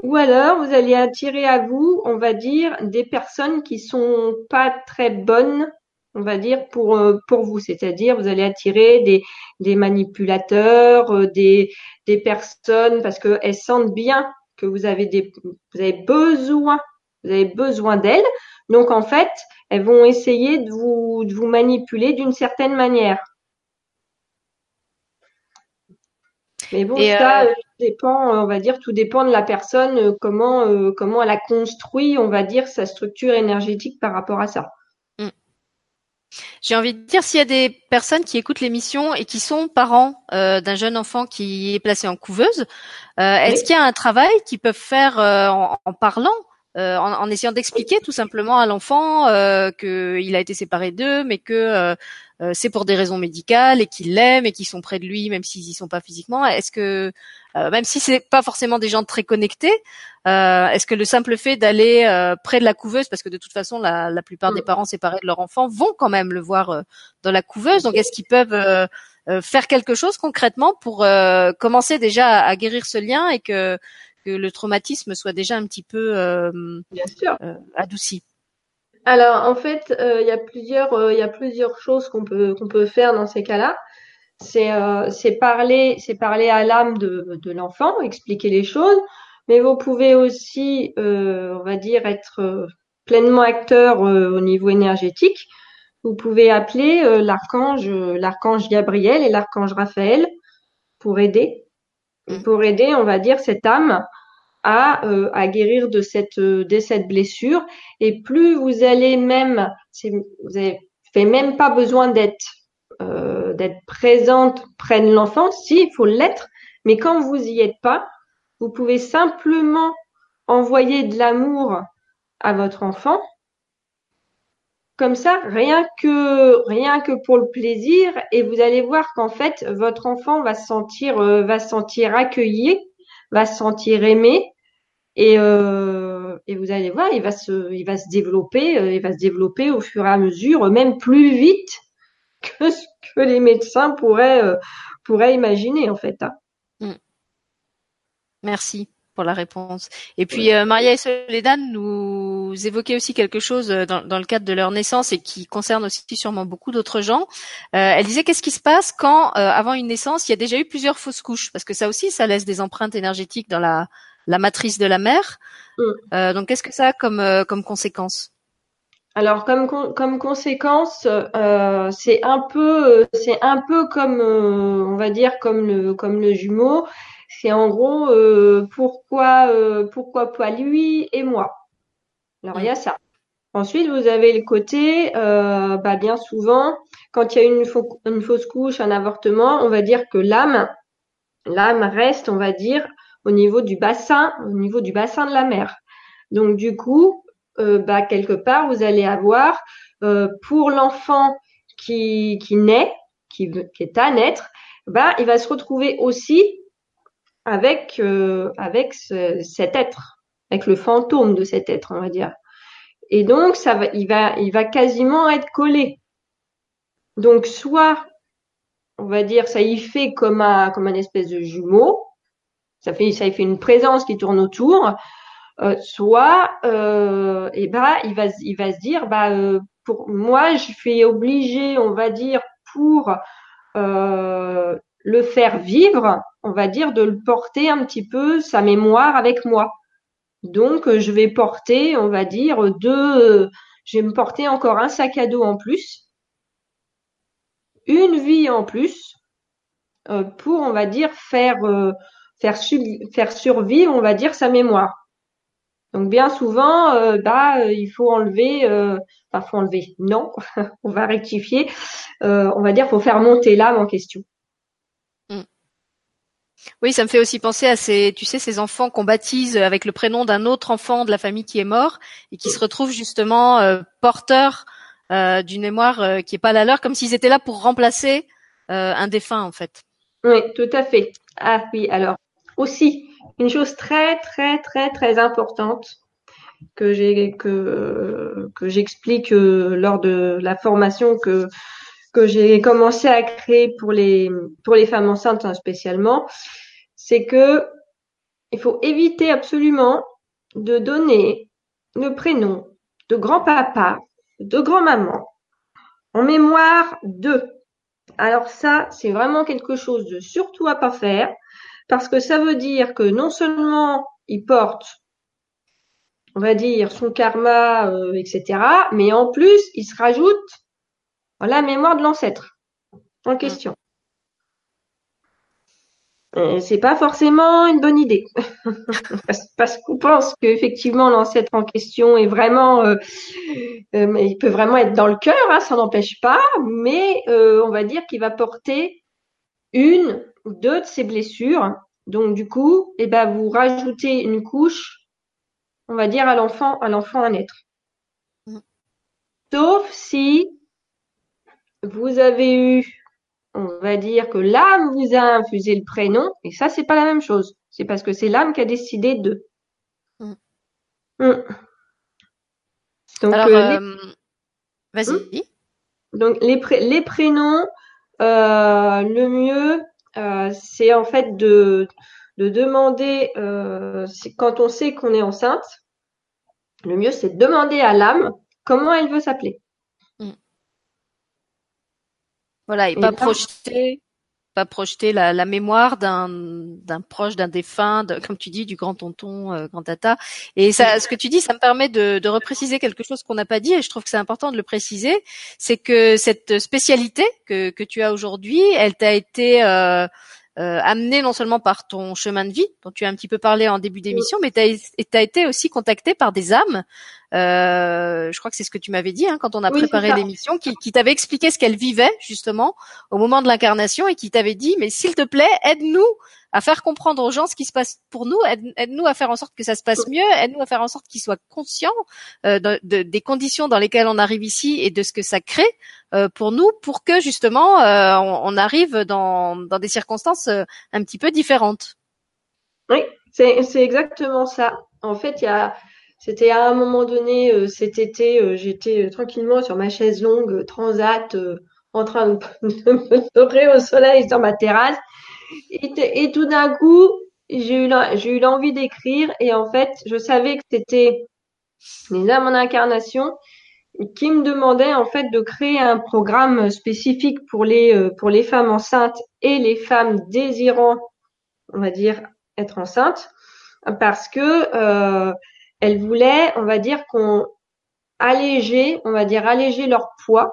ou alors, vous allez attirer à vous, on va dire, des personnes qui sont pas très bonnes, on va dire, pour, euh, pour vous. C'est-à-dire, vous allez attirer des, des manipulateurs, euh, des, des personnes, parce qu'elles sentent bien que vous avez des, vous avez besoin, vous avez besoin d'elles. Donc, en fait, elles vont essayer de vous, de vous manipuler d'une certaine manière. Mais bon, ça, euh, dépend, on va dire, tout dépend de la personne, euh, comment, euh, comment elle a construit, on va dire, sa structure énergétique par rapport à ça. Mm. J'ai envie de dire, s'il y a des personnes qui écoutent l'émission et qui sont parents euh, d'un jeune enfant qui est placé en couveuse, euh, est-ce qu'il y a un travail qu'ils peuvent faire euh, en, en, parlant, euh, en, en, essayant d'expliquer tout simplement à l'enfant euh, qu'il a été séparé d'eux, mais que c'est pour des raisons médicales et qu'ils l'aiment et qu'ils sont près de lui, même s'ils y sont pas physiquement. Est-ce que, même si c'est pas forcément des gens très connectés, euh, est-ce que le simple fait d'aller euh, près de la couveuse, parce que de toute façon la, la plupart des mm. parents séparés de leur enfant vont quand même le voir euh, dans la couveuse, donc est-ce qu'ils peuvent faire quelque chose concrètement pour commencer déjà à, à, guérir ce lien et que, que le traumatisme soit déjà un petit peu Bien sûr. adouci Alors en fait, il y a plusieurs, il y a plusieurs choses qu'on peut qu'on peut faire dans ces cas-là. C'est parler, c'est parler à l'âme de, de l'enfant, expliquer les choses mais vous pouvez aussi, euh, on va dire, être euh, pleinement acteur euh, au niveau énergétique. Vous pouvez appeler l'archange, l'archange Gabriel et l'archange Raphaël pour aider, mmh. pour aider, on va dire, cette âme à, à guérir de cette, de cette blessure. Et plus vous allez même, vous avez fait même pas besoin d'être d'être présente près de l'enfant, si il faut l'être, mais quand vous y êtes pas, vous pouvez simplement envoyer de l'amour à votre enfant. Comme ça, rien que rien que pour le plaisir, et vous allez voir qu'en fait, votre enfant va se sentir euh, va se sentir accueilli, va se sentir aimé, et, euh, et vous allez voir, il va se il va se développer, euh, il va se développer au fur et à mesure, même plus vite que ce que les médecins pourraient pourraient imaginer en fait. Hein. Merci pour la réponse. Et puis euh, Maria et Soledad nous évoquaient aussi quelque chose euh, dans, dans, le cadre de leur naissance et qui concerne aussi sûrement beaucoup d'autres gens. Euh, elle disait qu'est-ce qui se passe quand, euh, avant une naissance, il y a déjà eu plusieurs fausses couches? Parce que ça aussi, ça laisse des empreintes énergétiques dans la, la matrice de la mère. Mm. donc qu'est-ce que ça a comme, comme conséquence? Alors comme comme conséquence, euh, c'est un peu c'est un peu comme on va dire comme le comme le jumeau. C'est en gros euh, pourquoi euh, pourquoi pas lui et moi. Alors il y a ça. Ensuite, vous avez le côté, euh, bah, bien souvent, quand il y a une, une, fausse couche, un avortement, on va dire que l'âme, l'âme reste, on va dire, au niveau du bassin, au niveau du bassin de la mère. Donc du coup, euh, bah, quelque part, vous allez avoir euh, pour l'enfant qui, qui naît, qui, qui est à naître, bah, il va se retrouver aussi avec euh, avec ce, cet être, avec le fantôme de cet être, on va dire. Et donc ça va, il va, il va quasiment être collé. Donc soit, on va dire, ça y fait comme un comme un espèce de jumeau, ça fait ça y fait une présence qui tourne autour. Euh, soit, euh, et eh ben il va il va se dire, bah euh, pour moi je suis obligé, on va dire pour euh, le faire vivre, on va dire, de le porter un petit peu sa mémoire avec moi. Donc, euh, je vais porter, on va dire, deux, euh, je vais me porter encore un sac à dos en plus, une vie en plus, euh, pour, on va dire, faire, faire, faire survivre, on va dire, sa mémoire. Donc bien souvent, bah, il faut enlever, enfin faut enlever, non, on va rectifier, on va dire, faut faire monter l'âme en question. Oui, ça me fait aussi penser à ces, tu sais, ces enfants qu'on baptise avec le prénom d'un autre enfant de la famille qui est mort et qui se retrouvent justement euh, porteurs euh, d'une mémoire euh, qui est pas la leur, comme s'ils étaient là pour remplacer un défunt en fait. Oui, tout à fait. Ah oui, alors aussi une chose très très très très importante que j'ai que que j'explique lors de la formation que que j'ai commencé à créer pour les pour les femmes enceintes hein, spécialement, c'est que il faut éviter absolument de donner le prénom de grand-papa, de grand-maman en mémoire de. Alors ça, c'est vraiment quelque chose de surtout à pas faire parce que ça veut dire que non seulement il porte, on va dire, son karma, euh, etc., mais en plus, il se rajoute la mémoire de l'ancêtre en mm. question. Euh, c'est pas forcément une bonne idée parce, qu'on pense qu'effectivement l'ancêtre en question est vraiment, euh, euh, il peut vraiment être dans le cœur, hein, ça n'empêche pas, mais on va dire qu'il va porter une ou deux de ces blessures. Donc du coup, eh ben vous rajoutez une couche, on va dire à l'enfant, à l'enfant à naître. Mm. Sauf si vous avez eu on va dire que l'âme vous a infusé le prénom, et ça, c'est pas la même chose. C'est parce que c'est l'âme qui a décidé de. Mm. Mm. Donc, Alors, euh, euh, vas-y. Mm. Donc les, les prénoms, euh, le mieux, c'est en fait de, de demander, quand on sait qu'on est enceinte, le mieux c'est de demander à l'âme comment elle veut s'appeler. Voilà, et, pas projeter, pas projeter la, la mémoire d'un d'un proche, d'un défunt, de, comme tu dis, du grand tonton, euh, grand tata. Et ça, ce que tu dis, ça me permet de, de repréciser quelque chose qu'on n'a pas dit, et je trouve que c'est important de le préciser, c'est que cette spécialité que que tu as aujourd'hui, elle t'a été euh, euh, amené non seulement par ton chemin de vie, dont tu as un petit peu parlé en début d'émission, mais tu as, été aussi contacté par des âmes. Euh, je crois que c'est ce que tu m'avais dit hein, quand on a préparé l'émission, qui, qui t'avaient expliqué ce qu'elles vivaient justement au moment de l'incarnation et qui t'avaient dit, mais s'il te plaît, aide-nous à faire comprendre aux gens ce qui se passe pour nous, aide-nous à faire en sorte que ça se passe mieux, aide-nous à faire en sorte qu'ils soient conscients euh, de, des conditions dans lesquelles on arrive ici et de ce que ça crée euh, pour nous, pour que justement euh, on, arrive dans, dans des circonstances un petit peu différentes. Oui, c'est exactement ça. En fait, il y a c'était à un moment donné cet été, j'étais tranquillement sur ma chaise longue transat en train de, de me dorer au soleil sur ma terrasse et, tout d'un coup, j'ai eu, l'envie d'écrire et en fait, je savais que c'était les âmes en incarnation qui me demandaient en fait de créer un programme spécifique pour les euh, pour les femmes enceintes et les femmes désirant, on va dire, être enceintes, parce que euh, elles voulaient, on va dire, qu'on alléger, on va dire alléger leur poids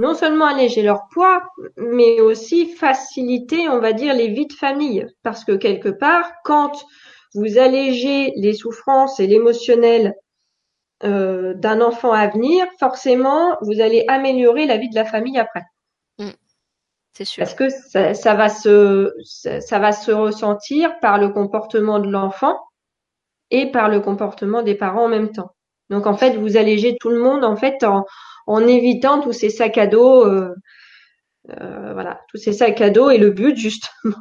non seulement alléger leur poids, mais aussi faciliter, on va dire, les vies de famille. Parce que quelque part, quand vous allégez les souffrances et l'émotionnel euh, d'un enfant à venir, forcément, vous allez améliorer la vie de la famille après. Mm. C'est sûr. Parce que ça, va se, ça, va se ressentir par le comportement de l'enfant et par le comportement des parents en même temps. Donc en fait, vous allégez tout le monde en fait en, en évitant tous ces sacs à dos, euh, euh, voilà, tous ces sacs à dos et le but justement,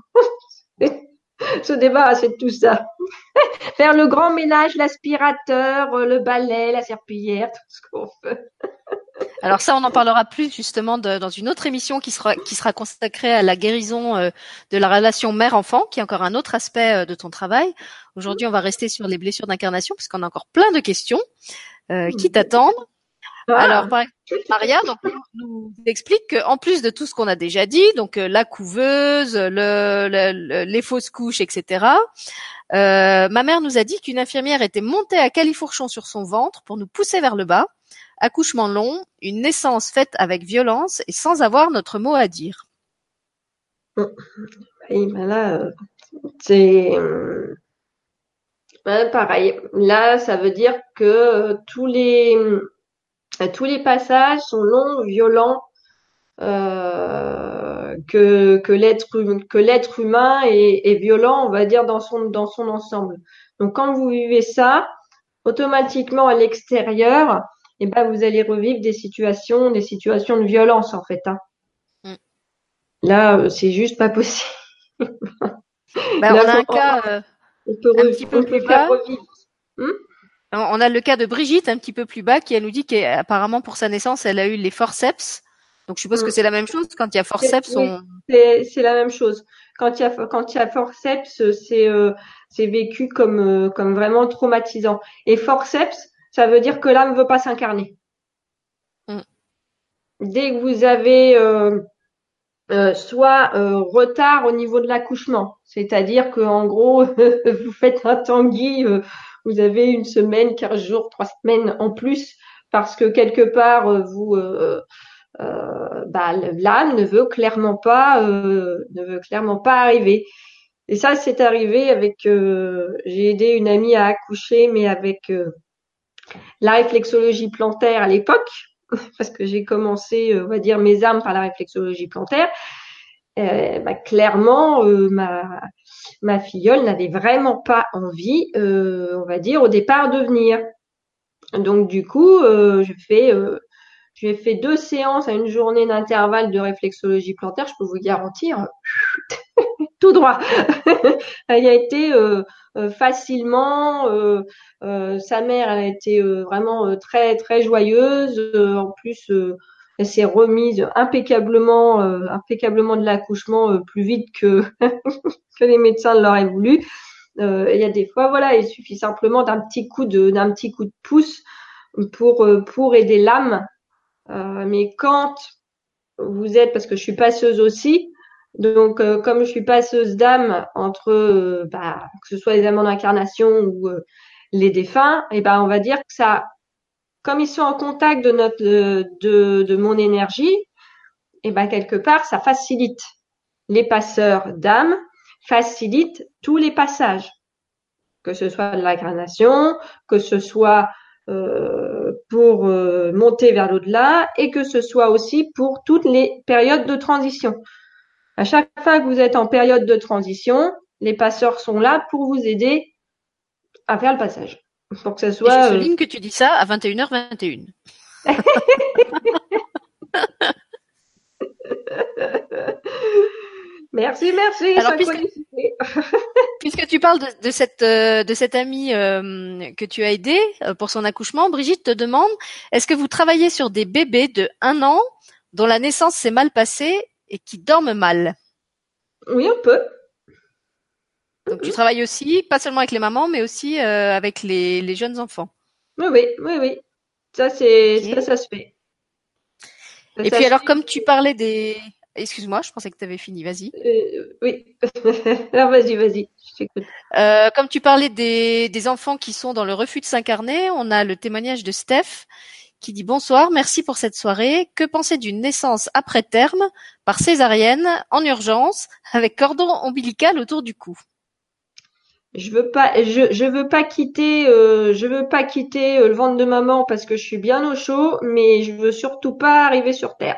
se débarrasser de tout ça, faire le grand ménage, l'aspirateur, le balai, la serpillière, tout ce qu'on veut. Alors ça, on en parlera plus justement dans une autre émission qui sera qui sera consacrée à la guérison euh, de la relation mère-enfant, qui est encore un autre aspect de ton travail. Aujourd'hui, on va rester sur les blessures d'incarnation parce qu'on a encore plein de questions qui t'attendent. Alors, Maria donc, nous explique qu'en plus de tout ce qu'on a déjà dit, donc euh, la couveuse, le, les fausses couches, etc., euh, ma mère nous a dit qu'une infirmière était montée à califourchon sur son ventre pour nous pousser vers le bas, accouchement long, une naissance faite avec violence et sans avoir notre mot à dire. Oui, ben là, euh, c'est pareil. Là, ça veut dire que tous les tous les passages sont longs, violents, euh, que, que l'être humain est, est, violent, on va dire dans son dans son ensemble. Donc quand vous vivez ça, automatiquement à l'extérieur, eh ben vous allez revivre des situations, des situations de violence en fait. Hein. Mm. Là, euh, c'est juste pas possible. Bah, on a un cas euh, un petit peu plus bas. On a le cas de Brigitte un petit peu plus bas qui elle nous dit qu'apparemment pour sa naissance elle a eu les forceps. Donc je suppose que mm. c'est la même chose quand il y a forceps. on... C'est la même chose. Quand il y a quand il y a forceps, c'est euh, c'est vécu comme euh, comme vraiment traumatisant. Et forceps, ça veut dire que l'âme ne veut pas s'incarner. Mm. Dès que vous avez euh, soit retard au niveau de l'accouchement, c'est-à-dire que en gros vous faites un tanguy vous avez une semaine, quinze jours, trois semaines en plus parce que quelque part euh, vous euh, bah, l'âme ne veut clairement pas, ne veut clairement pas arriver. Et ça, c'est arrivé avec. J'ai aidé une amie à accoucher, mais avec la réflexologie plantaire à l'époque, parce que j'ai commencé, on va dire, mes armes par la réflexologie plantaire. bah, clairement, ma ma filleule n'avait vraiment pas envie, euh, on va dire, au départ de venir. Donc du coup, euh, je fais, euh, j'ai fait deux séances à une journée d'intervalle de réflexologie plantaire. Je peux vous garantir, tout droit. elle a été facilement. sa mère, elle a été vraiment très très joyeuse. en plus elle s'est remise impeccablement, euh, impeccablement de l'accouchement euh, plus vite que que les médecins l'auraient voulu. Euh, il y a des fois, voilà, il suffit simplement d'un petit coup de d'un petit coup de pouce pour pour aider l'âme. mais quand vous êtes, parce que je suis passeuse aussi, donc comme je suis passeuse d'âme entre, bah, que ce soit les amants d'incarnation ou les défunts, et eh ben on va dire que ça comme ils sont en contact de mon énergie, et eh ben quelque part ça facilite les passeurs d'âme, facilite tous les passages, que ce soit de l'incarnation, que ce soit euh, pour euh, monter vers l'au-delà et que ce soit aussi pour toutes les périodes de transition. À chaque fois que vous êtes en période de transition, les passeurs sont là pour vous aider à faire le passage. Pour que ça soit. je souligne euh, que tu dis ça à 21h21. merci, merci. Alors, puisque, tu parles de, cette euh, de cette amie euh, que tu as aidée pour son accouchement, Brigitte te demande est-ce que vous travaillez sur des bébés de un an dont la naissance s'est mal passée et qui dorment mal? Oui, on peut. Donc tu travailles aussi, pas seulement avec les mamans, mais aussi euh, avec les, les, jeunes enfants. Oui, oui, oui, oui. Ça, c'est ça, ça se fait. Et puis alors, comme tu parlais des... Excuse-moi, je pensais que tu avais fini, vas-y. Euh, oui, alors vas-y, vas-y, je t'écoute. Euh, comme tu parlais des, des enfants qui sont dans le refus de s'incarner, on a le témoignage de Steph qui dit bonsoir, merci pour cette soirée. Que penser d'une naissance après terme par césarienne en urgence avec cordon ombilical autour du cou? Je veux pas je, je veux pas quitter euh, je veux pas quitter euh, le ventre de maman parce que je suis bien au chaud mais je veux surtout pas arriver sur terre.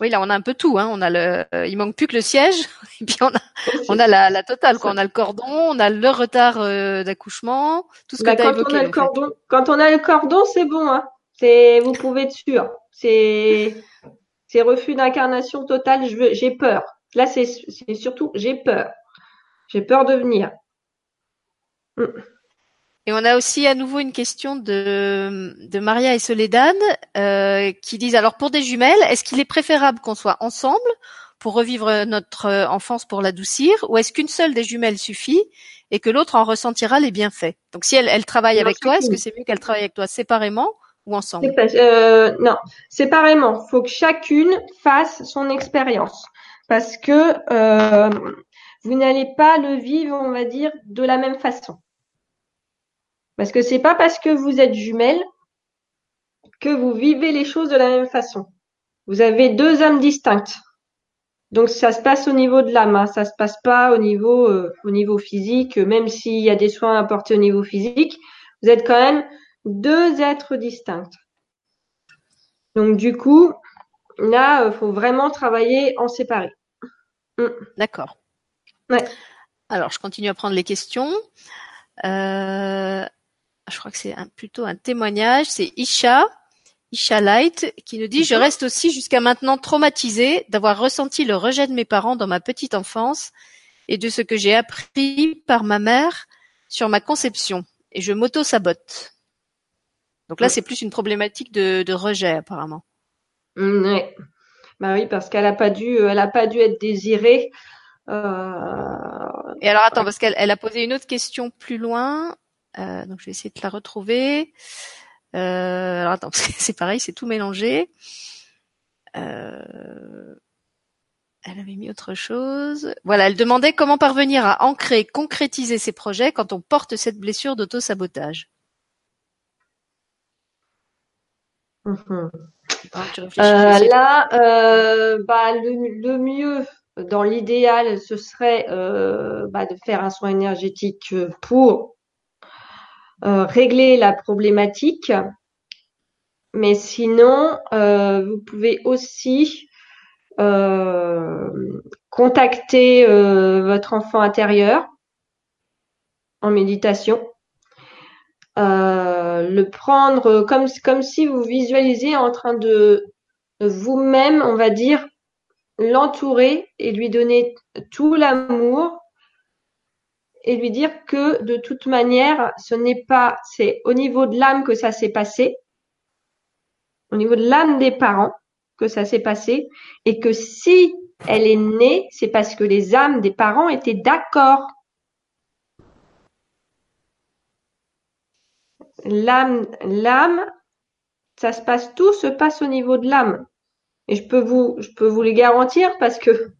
Oui là on a un peu tout hein. On a le euh, il manque plus que le siège. Et puis on a on a la, la totale quoi. On a le cordon on a le retard d'accouchement. Tout ce que bah, évoqué on a le cordon quand on a le cordon c'est bon hein. C'est vous pouvez être sûr. C'est c'est refus d'incarnation totale. Je veux j'ai peur. Là c'est c'est surtout j'ai peur. J'ai peur de venir et on a aussi à nouveau une question de, de Maria et Soledad euh, qui disent alors pour des jumelles, est-ce qu'il est préférable qu'on soit ensemble pour revivre notre enfance pour l'adoucir ou est-ce qu'une seule des jumelles suffit et que l'autre en ressentira les bienfaits? Donc si elle, elle travaille avec toi, est-ce que c'est mieux qu'elle travaille avec toi séparément ou ensemble? Euh, Non, séparément. Il faut que chacune fasse son expérience. Parce que euh, vous n'allez pas le vivre, on va dire, de la même façon. Parce que c'est pas parce que vous êtes jumelles que vous vivez les choses de la même façon. Vous avez deux âmes distinctes. Donc ça se passe au niveau de l'âme, hein. ça se passe pas au niveau euh, au niveau physique, même s'il y a des soins apportés au niveau physique, vous êtes quand même deux êtres distincts. Donc du coup, là, il faut vraiment travailler en séparé. Mm. D'accord. Ouais. Alors, je continue à prendre les questions. Euh, je crois que c'est plutôt un témoignage, c'est Isha, Isha Light, qui nous dit Je reste aussi jusqu'à maintenant traumatisée d'avoir ressenti le rejet de mes parents dans ma petite enfance et de ce que j'ai appris par ma mère sur ma conception. Et je m'auto-sabote. Donc là, c'est plus une problématique de, rejet, apparemment. Mm, oui. Bah oui, parce qu'elle a pas dû, elle a pas dû être désirée. Euh... Et alors attends, parce qu'elle elle a posé une autre question plus loin. Euh, donc je vais essayer de la retrouver. Euh, alors attends, c'est pareil, c'est tout mélangé. Euh, elle avait mis autre chose. Voilà, elle demandait comment parvenir à ancrer, concrétiser ses projets quand on porte cette blessure d'auto-sabotage. Mhm. là, bah, le, mieux, dans l'idéal, ce serait bah, de faire un soin énergétique pour régler la problématique. Mais sinon, vous pouvez aussi contacter votre enfant intérieur en méditation. Euh, le prendre comme, comme si vous visualisiez en train de vous-même, on va dire, l'entourer et lui donner tout l'amour et lui dire que de toute manière, ce n'est pas, c'est au niveau de l'âme que ça s'est passé, au niveau de l'âme des parents que ça s'est passé, et que si elle est née, c'est parce que les âmes des parents étaient d'accord l'âme, l'âme, ça se passe, tout se passe au niveau de l'âme. Et je peux vous, je peux vous les garantir parce que,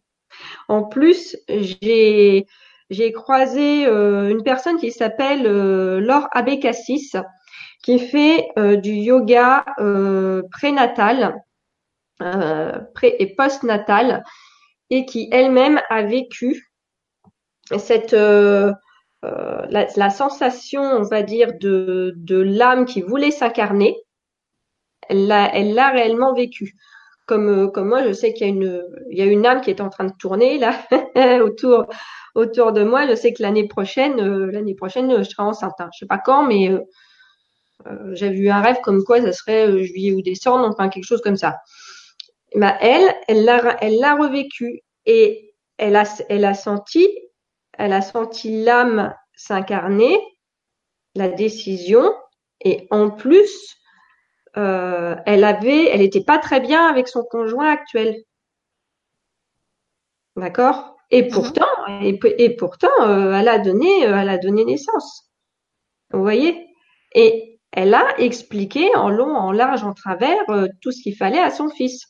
en plus, j'ai, j'ai croisé euh, une personne qui s'appelle euh, Laure Abécassis, qui fait euh, du yoga prénatal pré et postnatal et qui elle-même a vécu cette euh, la, sensation, on va dire, de, de l'âme qui voulait s'incarner, elle l'a, elle l'a réellement vécu. Comme, euh, comme moi, je sais qu'il y a une, il y a une âme qui est en train de tourner là autour, autour de moi. Je sais que l'année prochaine, euh, l'année prochaine, je serai enceinte. Hein. Je sais pas quand, mais j'ai vu un rêve comme quoi ça serait juillet ou décembre, enfin quelque chose comme ça. Bah elle, elle l'a, elle l'a revécu et elle a, elle a senti elle a senti l'âme s'incarner, la décision, et en plus, euh, elle avait, elle n'était pas très bien avec son conjoint actuel. D'accord? Et mhm. pourtant, et, pourtant, euh, elle a donné, euh, elle a donné naissance. Vous voyez? Et elle a expliqué en long, en large, en travers tout ce qu'il fallait à son fils.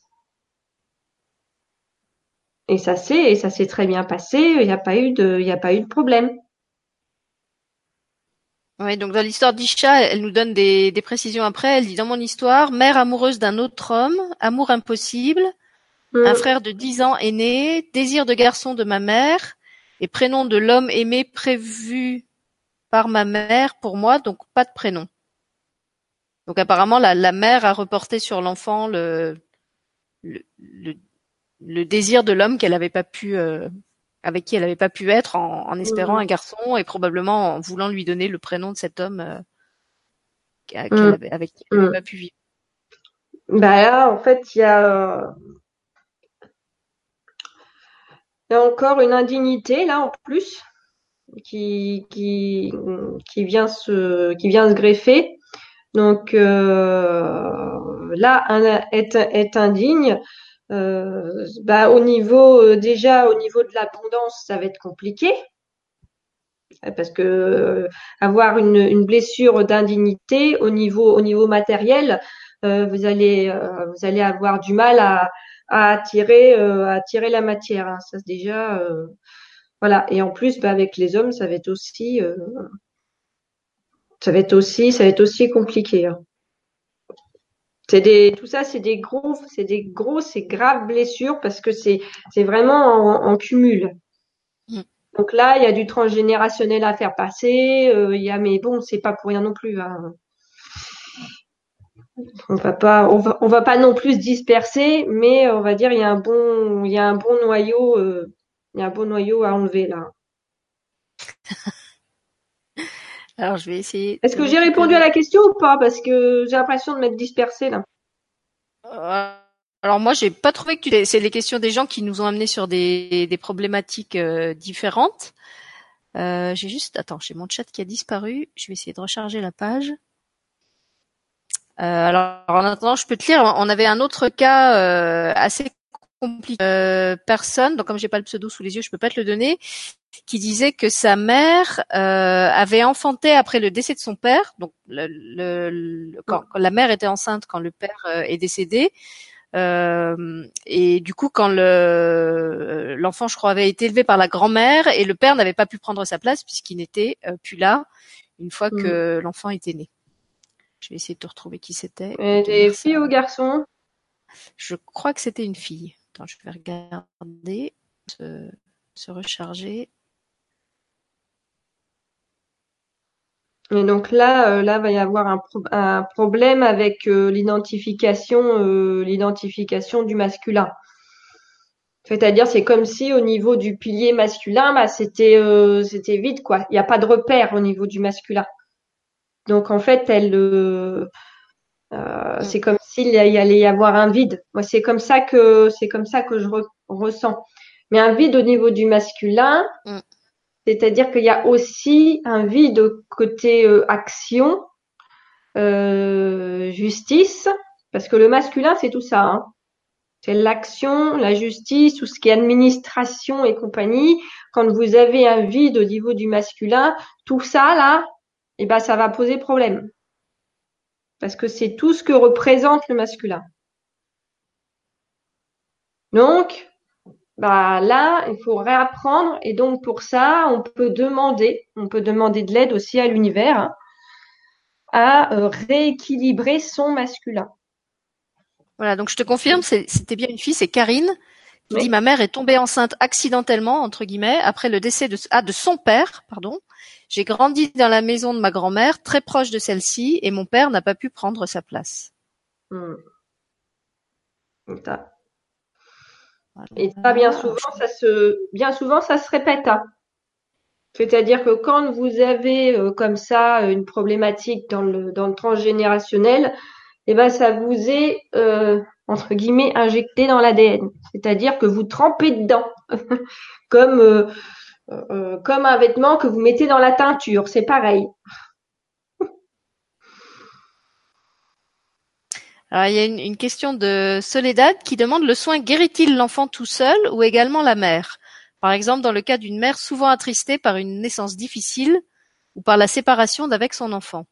Et ça s'est, ça s'est très bien passé. Il n'y a pas eu de, il n'y a pas eu de problème. Oui, donc dans l'histoire d'Isha, elle nous donne des, des, précisions après. Elle dit dans mon histoire, mère amoureuse d'un autre homme, amour impossible, un mm. frère de dix ans est né, désir de garçon de ma mère, et prénom de l'homme aimé prévu par ma mère pour moi, donc pas de prénom. Donc apparemment la, la mère a reporté sur l'enfant le, le, le, le désir de l'homme qu'elle n'avait pas pu euh, avec qui elle n'avait pas pu être en, en espérant un garçon et probablement en voulant lui donner le prénom de cet homme euh, mm. avec qui elle n'avait mm. pas pu vivre. Bah là, en fait, il y a il y a encore une indignité là en plus qui qui qui vient se qui vient se greffer. Donc euh, là, être, être indigne, euh, bah, au niveau euh, déjà au niveau de l'abondance, ça va être compliqué parce que euh, avoir une, une blessure d'indignité au niveau au niveau matériel, vous allez vous allez avoir du mal à, à attirer à attirer la matière. Hein. Ça déjà voilà. Et en plus, bah, avec les hommes, ça va être aussi ça va être aussi ça va être aussi compliqué. Hein. C'est des, tout ça, c'est des gros, c'est des grosses et graves blessures parce que c'est, c'est vraiment en, cumul. Mm. Donc là, il y a du transgénérationnel à faire passer. Euh, il y a, mais bon, c'est pas pour rien non plus. Hein. On va pas, on va, on va pas non plus se disperser, mais on va dire il y a un bon, il y a un bon noyau, euh, il y a un bon noyau à enlever là. Alors, je vais essayer. Est-ce que j'ai répondu à la question ou pas? Parce que j'ai l'impression de m'être dispersée là. Euh, alors moi, j'ai pas trouvé que tu. C'est les questions des gens qui nous ont amenés sur des, des problématiques euh, différentes. Euh, j'ai juste, attends, j'ai mon chat qui a disparu. Je vais essayer de recharger la page. Euh, alors, en attendant, je peux te lire. On avait un autre cas euh, assez compliqué. personne, donc comme j'ai pas le pseudo sous les yeux, je peux pas te le donner qui disait que sa mère euh, avait enfanté après le décès de son père. Donc, le, quand, la mère était enceinte quand le père euh, est décédé. Euh, et du coup, quand le l'enfant, je crois, avait été élevé par la grand-mère et le père n'avait pas pu prendre sa place puisqu'il n'était plus là une fois que mm. l'enfant était né. Je vais essayer de te retrouver qui c'était. Des filles ou garçons? Je crois que c'était une fille. Attends, je vais regarder, se, se recharger. Et donc là, euh, là va y avoir un, pro- un problème avec euh, l'identification, euh, l'identification du masculin. C'est-à-dire, c'est comme si au niveau du pilier masculin, bah, c'était, euh, c'était vide, quoi. Il n'y a pas de repère au niveau du masculin. Donc en fait, elle, euh, euh, c'est comme s'il y allait y avoir un vide. Moi, c'est comme ça que, c'est comme ça que je re- ressens. Mais un vide au niveau du masculin, Mm. c'est-à-dire qu'il y a aussi un vide côté euh, action, euh, justice, parce que le masculin, c'est tout ça. Hein. C'est l'action, la justice, tout ce qui est administration et compagnie. Quand vous avez un vide au niveau du masculin, tout ça là, eh ben ça va poser problème. Parce que c'est tout ce que représente le masculin. Donc, bah là, il faut réapprendre. Et donc pour ça, on peut demander, on peut demander de l'aide aussi à l'univers hein, à euh, rééquilibrer son masculin. Voilà, donc je te confirme, c'était bien une fille, c'est Karine qui Oui. dit ma mère est tombée enceinte accidentellement entre guillemets après le décès de ah de son père, pardon. J'ai grandi dans la maison de ma grand-mère, très proche de celle-ci, et mon père n'a pas pu prendre sa place. Hmm. Et ça- Voilà. Et ça, bien souvent, ça se, bien souvent, ça se répète. hein. C'est-à-dire que quand vous avez euh, comme ça une problématique dans le dans le transgénérationnel, eh ben ça vous est euh, entre guillemets injecté dans l'ADN. C'est-à-dire que vous trempez dedans, comme euh, euh, comme un vêtement que vous mettez dans la teinture. C'est pareil. Alors, il y a une, une question de Soledad qui demande le soin guérit-il l'enfant tout seul ou également la mère? Par exemple, dans le cas d'une mère souvent attristée par une naissance difficile ou par la séparation d'avec son enfant.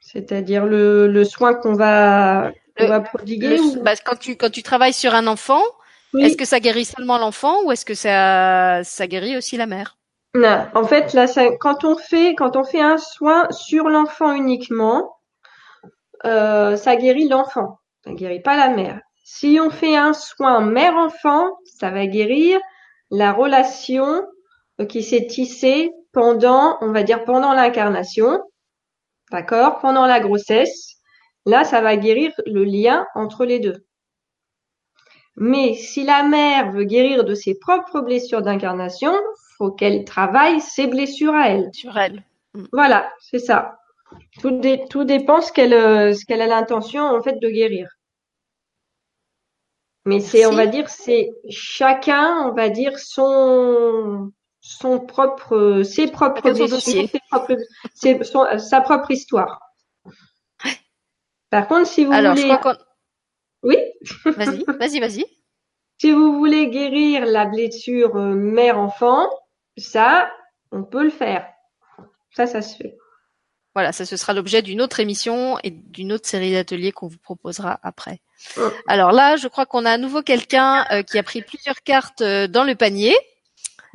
C'est-à-dire le, le soin qu'on va Le- va prodiguer. Le- ou- bah, quand tu quand tu travailles sur un enfant, Oui. est-ce que ça guérit seulement l'enfant ou est-ce que ça ça guérit aussi la mère? Non, en fait, là, ça- quand on fait, quand on fait un soin sur l'enfant uniquement, euh, ça guérit l'enfant, ça guérit pas la mère. Si on fait un soin mère-enfant, ça va guérir la relation euh, qui s'est tissée pendant, on va dire, pendant l'incarnation, d'accord, pendant la grossesse. Là, ça va guérir le lien entre les deux. Mais si la mère veut guérir de ses propres blessures d'incarnation, faut qu'elle travaille ses blessures à elle. sur elle Voilà, c'est ça. Tout, dé- tout dépend ce qu'elle euh, ce qu'elle a l'intention en fait de guérir. Mais c'est, on va dire, c'est chacun, on va dire son son propre, ses propres blessures, ses propres, ses- son- sa propre histoire. Par contre, si vous Alors, voulez, oui, vas-y, vas-y, vas-y. si vous voulez guérir la blessure euh, mère-enfant, ça, on peut le faire. Ça, ça se fait. Voilà, ça ce sera l'objet d'une autre émission et d'une autre série d'ateliers qu'on vous proposera après. Alors là, je crois qu'on a à nouveau quelqu'un euh, qui a pris plusieurs cartes euh, dans le panier.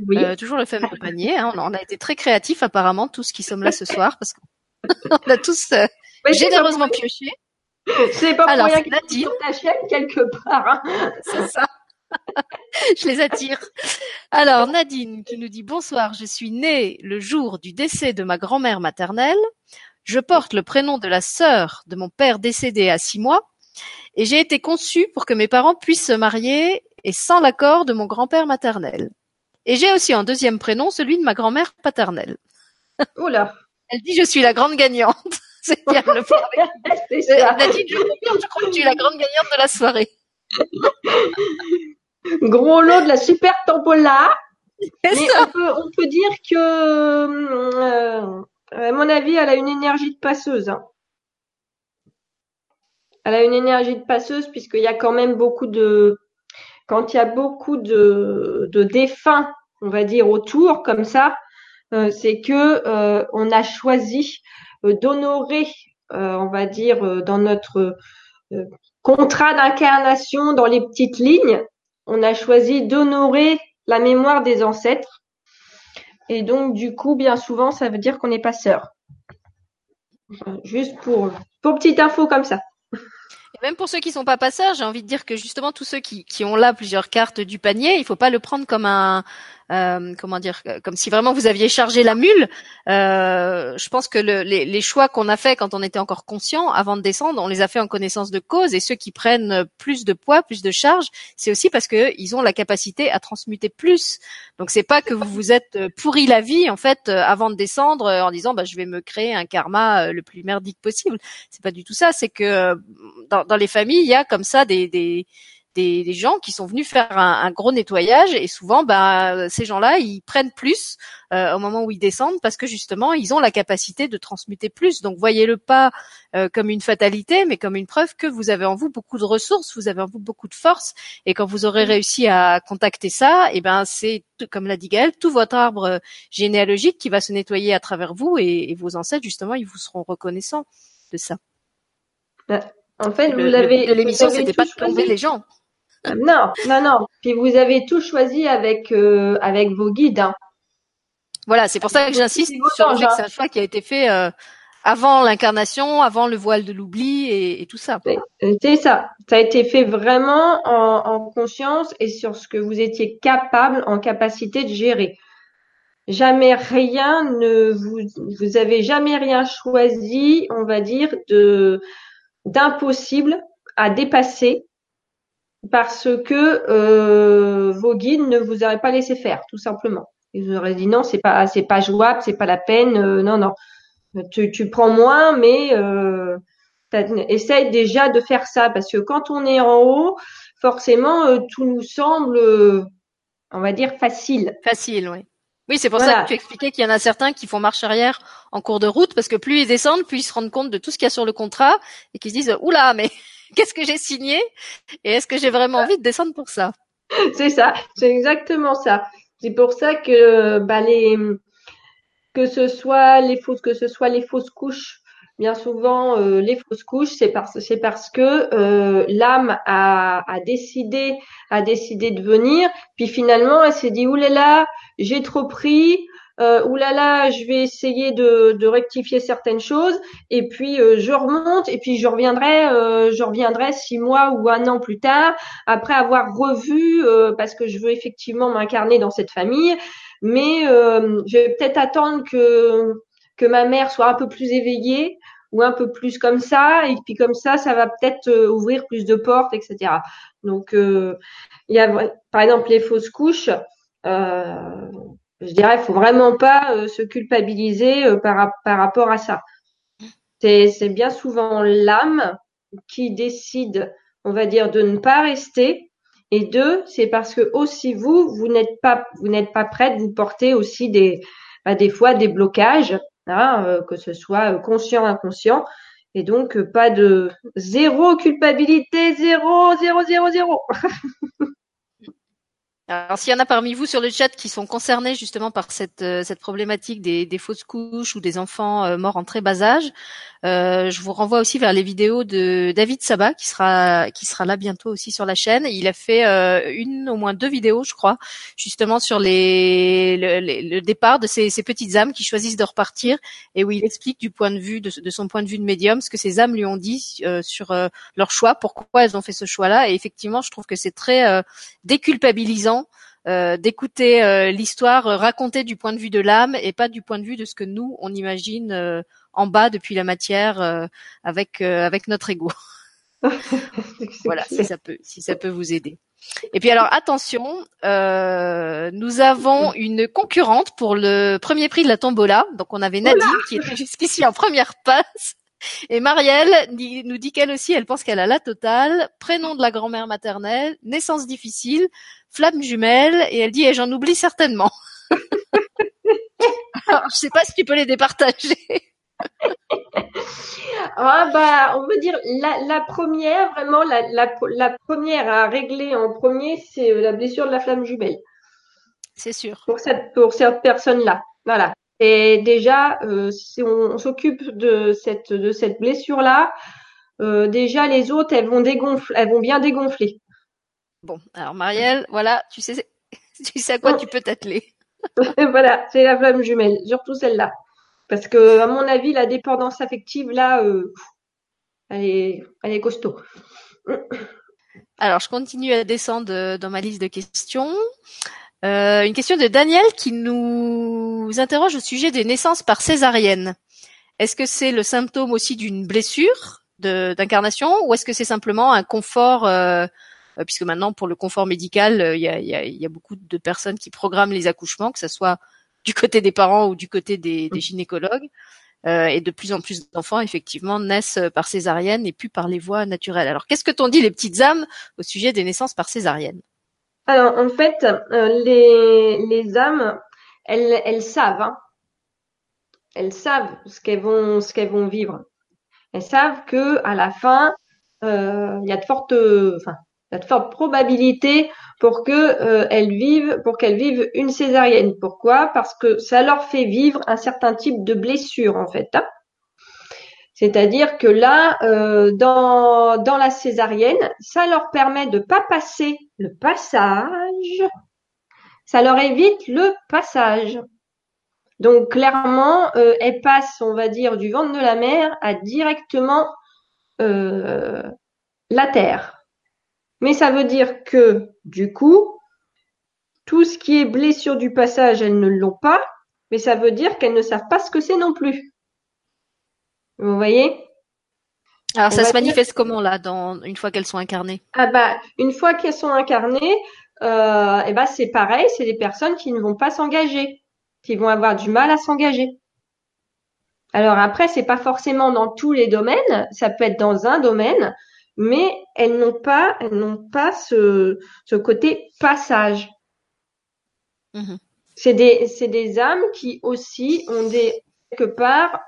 Oui. Euh, toujours le fameux panier. hein. On, a, on a été très créatifs apparemment, tous qui sommes là ce soir, parce qu'on a tous généreusement pioché. C'est pas pour Alors, rien c'est qu'il Nadine. sur ta chaîne quelque part. hein. C'est ça. je les attire. Alors, Nadine qui nous dit bonsoir, je suis née le jour du décès de ma grand-mère maternelle. Je porte le prénom de la sœur de mon père décédé à six mois et j'ai été conçue pour que mes parents puissent se marier et sans l'accord de mon grand-père maternel. Et j'ai aussi en deuxième prénom celui de ma grand-mère paternelle. Oula, Elle dit je suis la grande gagnante. C'est bien le point. Euh. Nadine, je confirme, je crois que tu es la grande gagnante de la soirée. Gros lot de la super tampola. C'est Mais on peut, on peut dire que, euh, à mon avis, elle a une énergie de passeuse. hein. Elle a une énergie de passeuse puisqu'il y a quand même beaucoup de, quand il y a beaucoup de, de défunts, on va dire autour comme ça, euh, c'est que euh, on a choisi d'honorer, euh, on va dire, euh, dans notre euh, contrat d'incarnation, dans les petites lignes, on a choisi d'honorer la mémoire des ancêtres. Et donc, du coup, bien souvent, ça veut dire qu'on n'est pas. Enfin, Juste pour, petite info comme ça. même pour ceux qui sont pas passeurs, j'ai envie de dire que justement tous ceux qui, qui ont là plusieurs cartes du panier, il faut pas le prendre comme un euh, comment dire, comme si vraiment vous aviez chargé la mule. Euh, je pense que le, les, les, choix qu'on a fait quand on était encore conscient avant de descendre, on les a fait en connaissance de cause. Et ceux qui prennent plus de poids, plus de charge, c'est aussi parce que ils ont la capacité à transmuter plus. Donc c'est pas que vous vous êtes pourri la vie en fait avant de descendre en disant bah je vais me créer un karma le plus merdique possible. C'est pas du tout ça. C'est que dans, dans, les familles il y a comme ça des, des des, des, gens qui sont venus faire un, un gros nettoyage et souvent bah, ces gens-là ils prennent plus euh, au moment où ils descendent parce que justement ils ont la capacité de transmuter plus donc voyez-le pas euh, comme une fatalité mais comme une preuve que vous avez en vous beaucoup de ressources vous avez en vous beaucoup de force et quand vous aurez réussi à contacter ça et eh ben c'est comme l'a dit Gaël tout votre arbre généalogique qui va se nettoyer à travers vous et, et vos ancêtres justement ils vous seront reconnaissants de ça. Bah, en fait, vous l'avez. L'émission, c'était pas de tomber les gens. Non, non, non. Puis vous avez tout choisi avec euh, avec vos guides. Hein. Voilà, c'est pour ça que j'insiste sur le fait que c'est un choix qui a été fait euh, avant l'incarnation, avant le voile de l'oubli et, et, tout ça. C'est ça. Ça a été fait vraiment en, en, conscience et sur ce que vous étiez capable, en capacité de gérer. Jamais rien ne vous vous avez jamais rien choisi, on va dire de d'impossible à dépasser parce que euh, vos guides ne vous auraient pas laissé faire, tout simplement. Ils vous auraient dit non, c'est pas, c'est pas jouable, c'est pas la peine, euh, non, non. Tu, tu prends moins, mais euh, essaye déjà de faire ça, parce que quand on est en haut, forcément, euh, tout nous semble, euh, on va dire, facile. Facile, oui. Oui, c'est pour ça que tu expliquais qu'il y en a certains qui font marche arrière en cours de route, parce que plus ils descendent, plus ils se rendent compte de tout ce qu'il y a sur le contrat, et qu'ils se disent, oula, mais qu'est-ce que j'ai signé et est-ce que j'ai vraiment envie de descendre pour ça? C'est ça, c'est exactement ça. C'est pour ça que bah, que ce soit les fausses couches bien souvent euh, les fausses couches c'est parce que euh, l'âme a, a décidé a décidé de venir puis finalement elle s'est dit oulala j'ai trop pris euh, oulala, je vais essayer de, rectifier certaines choses, et puis euh, je remonte, et puis je reviendrai, euh, je reviendrai six mois ou un an plus tard, après avoir revu, euh, parce que je veux effectivement m'incarner dans cette famille, mais je vais peut-être attendre que que ma mère soit un peu plus éveillée ou un peu plus comme ça, et puis comme ça, ça va peut-être ouvrir plus de portes, etc. Donc, il y a par exemple les fausses couches. Je dirais, faut vraiment pas euh, se culpabiliser euh, par, par rapport à ça. C'est bien souvent l'âme qui décide, on va dire, de ne pas rester. Et deux, c'est parce que aussi vous, vous n'êtes pas, vous n'êtes pas prête, vous portez aussi des, bah, des fois des blocages, hein, euh, que ce soit conscient, inconscient. Et donc, pas de zéro culpabilité, zéro, zéro, zéro, zéro. Alors, s'il y en a parmi vous sur le chat qui sont concernés justement par cette, euh, cette problématique des, des, fausses couches ou des enfants euh, morts en très bas âge, euh, je vous renvoie aussi vers les vidéos de David Sabat qui sera qui sera là bientôt aussi sur la chaîne. Il a fait une au moins deux vidéos, je crois, justement sur le, départ de ces, petites âmes qui choisissent de repartir et où il explique du point de vue de, de son point de vue de médium ce que ces âmes lui ont dit sur leur choix, pourquoi elles ont fait ce choix-là. Et effectivement, je trouve que c'est très déculpabilisant euh, d'écouter euh, l'histoire racontée du point de vue de l'âme et pas du point de vue de ce que nous on imagine euh, en bas depuis la matière avec avec notre ego. voilà, si ça peut si ça peut vous aider. Et puis alors attention, nous avons une concurrente pour le premier prix de la tombola. Donc on avait Nadine qui était jusqu'ici en première passe. Et Marielle nous dit qu'elle aussi, elle pense qu'elle a la totale, prénom de la grand-mère maternelle, naissance difficile, flamme jumelle, et elle dit, et j'en oublie certainement. Alors, je sais pas si tu peux les départager. ah bah, on veut dire la, la première, vraiment la, la, la, première à régler en premier, c'est euh, la blessure de la flamme jumelle. C'est sûr. Pour cette pour cette personne-là, voilà. Et déjà, euh, si on, s'occupe de cette de cette blessure-là, euh, déjà les autres, elles vont dégonfler, elles vont bien dégonfler. Bon, alors Marielle, voilà, tu sais, tu sais à quoi tu peux t'atteler. voilà, c'est la flamme jumelle, surtout celle-là, parce que à mon avis, la dépendance affective là, euh, Elle est, elle est costaud. Alors, je continue à descendre dans ma liste de questions. Euh, une question de Daniel qui nous interroge au sujet des naissances par césarienne. Est-ce que c'est le symptôme aussi d'une blessure d'incarnation ou est-ce que c'est simplement un confort euh, euh, puisque maintenant pour le confort médical il y a, y, a, beaucoup de personnes qui programment les accouchements que ce soit du côté des parents ou du côté des, des gynécologues euh, et de plus en plus d'enfants effectivement naissent par césarienne et plus par les voies naturelles. Alors qu'est-ce que t'ont dit les petites âmes au sujet des naissances par césarienne? Alors en fait euh, les, les âmes elles, elles savent hein. elles savent ce qu'elles vont ce vont vivre. Elles savent que à la fin euh, il y a de fortes enfin il y a de fortes probabilités pour que euh, elles vivent, pour qu'elles vivent une césarienne. Pourquoi? Parce que ça leur fait vivre un certain type de blessure en fait. Hein. C'est-à-dire que là, euh, dans, dans la césarienne, ça leur permet de pas passer le passage. Ça leur évite le passage. Donc clairement, euh, elles passent, on va dire, du ventre de la mer à directement euh, la terre. Mais ça veut dire que, du coup, tout ce qui est blessure du passage, elles ne l'ont pas, mais ça veut dire qu'elles ne savent pas ce que c'est non plus. Vous voyez? Alors ça se manifeste comment là, dans une fois qu'elles sont incarnées? Ah bah, une fois qu'elles sont incarnées, euh, et eh bah c'est pareil, c'est des personnes qui ne vont pas s'engager, qui vont avoir du mal à s'engager. Alors après, c'est pas forcément dans tous les domaines, ça peut être dans un domaine, mais elles n'ont pas, elles n'ont pas ce, ce côté passage. Mmh c'est des, c'est des âmes qui aussi ont des quelque part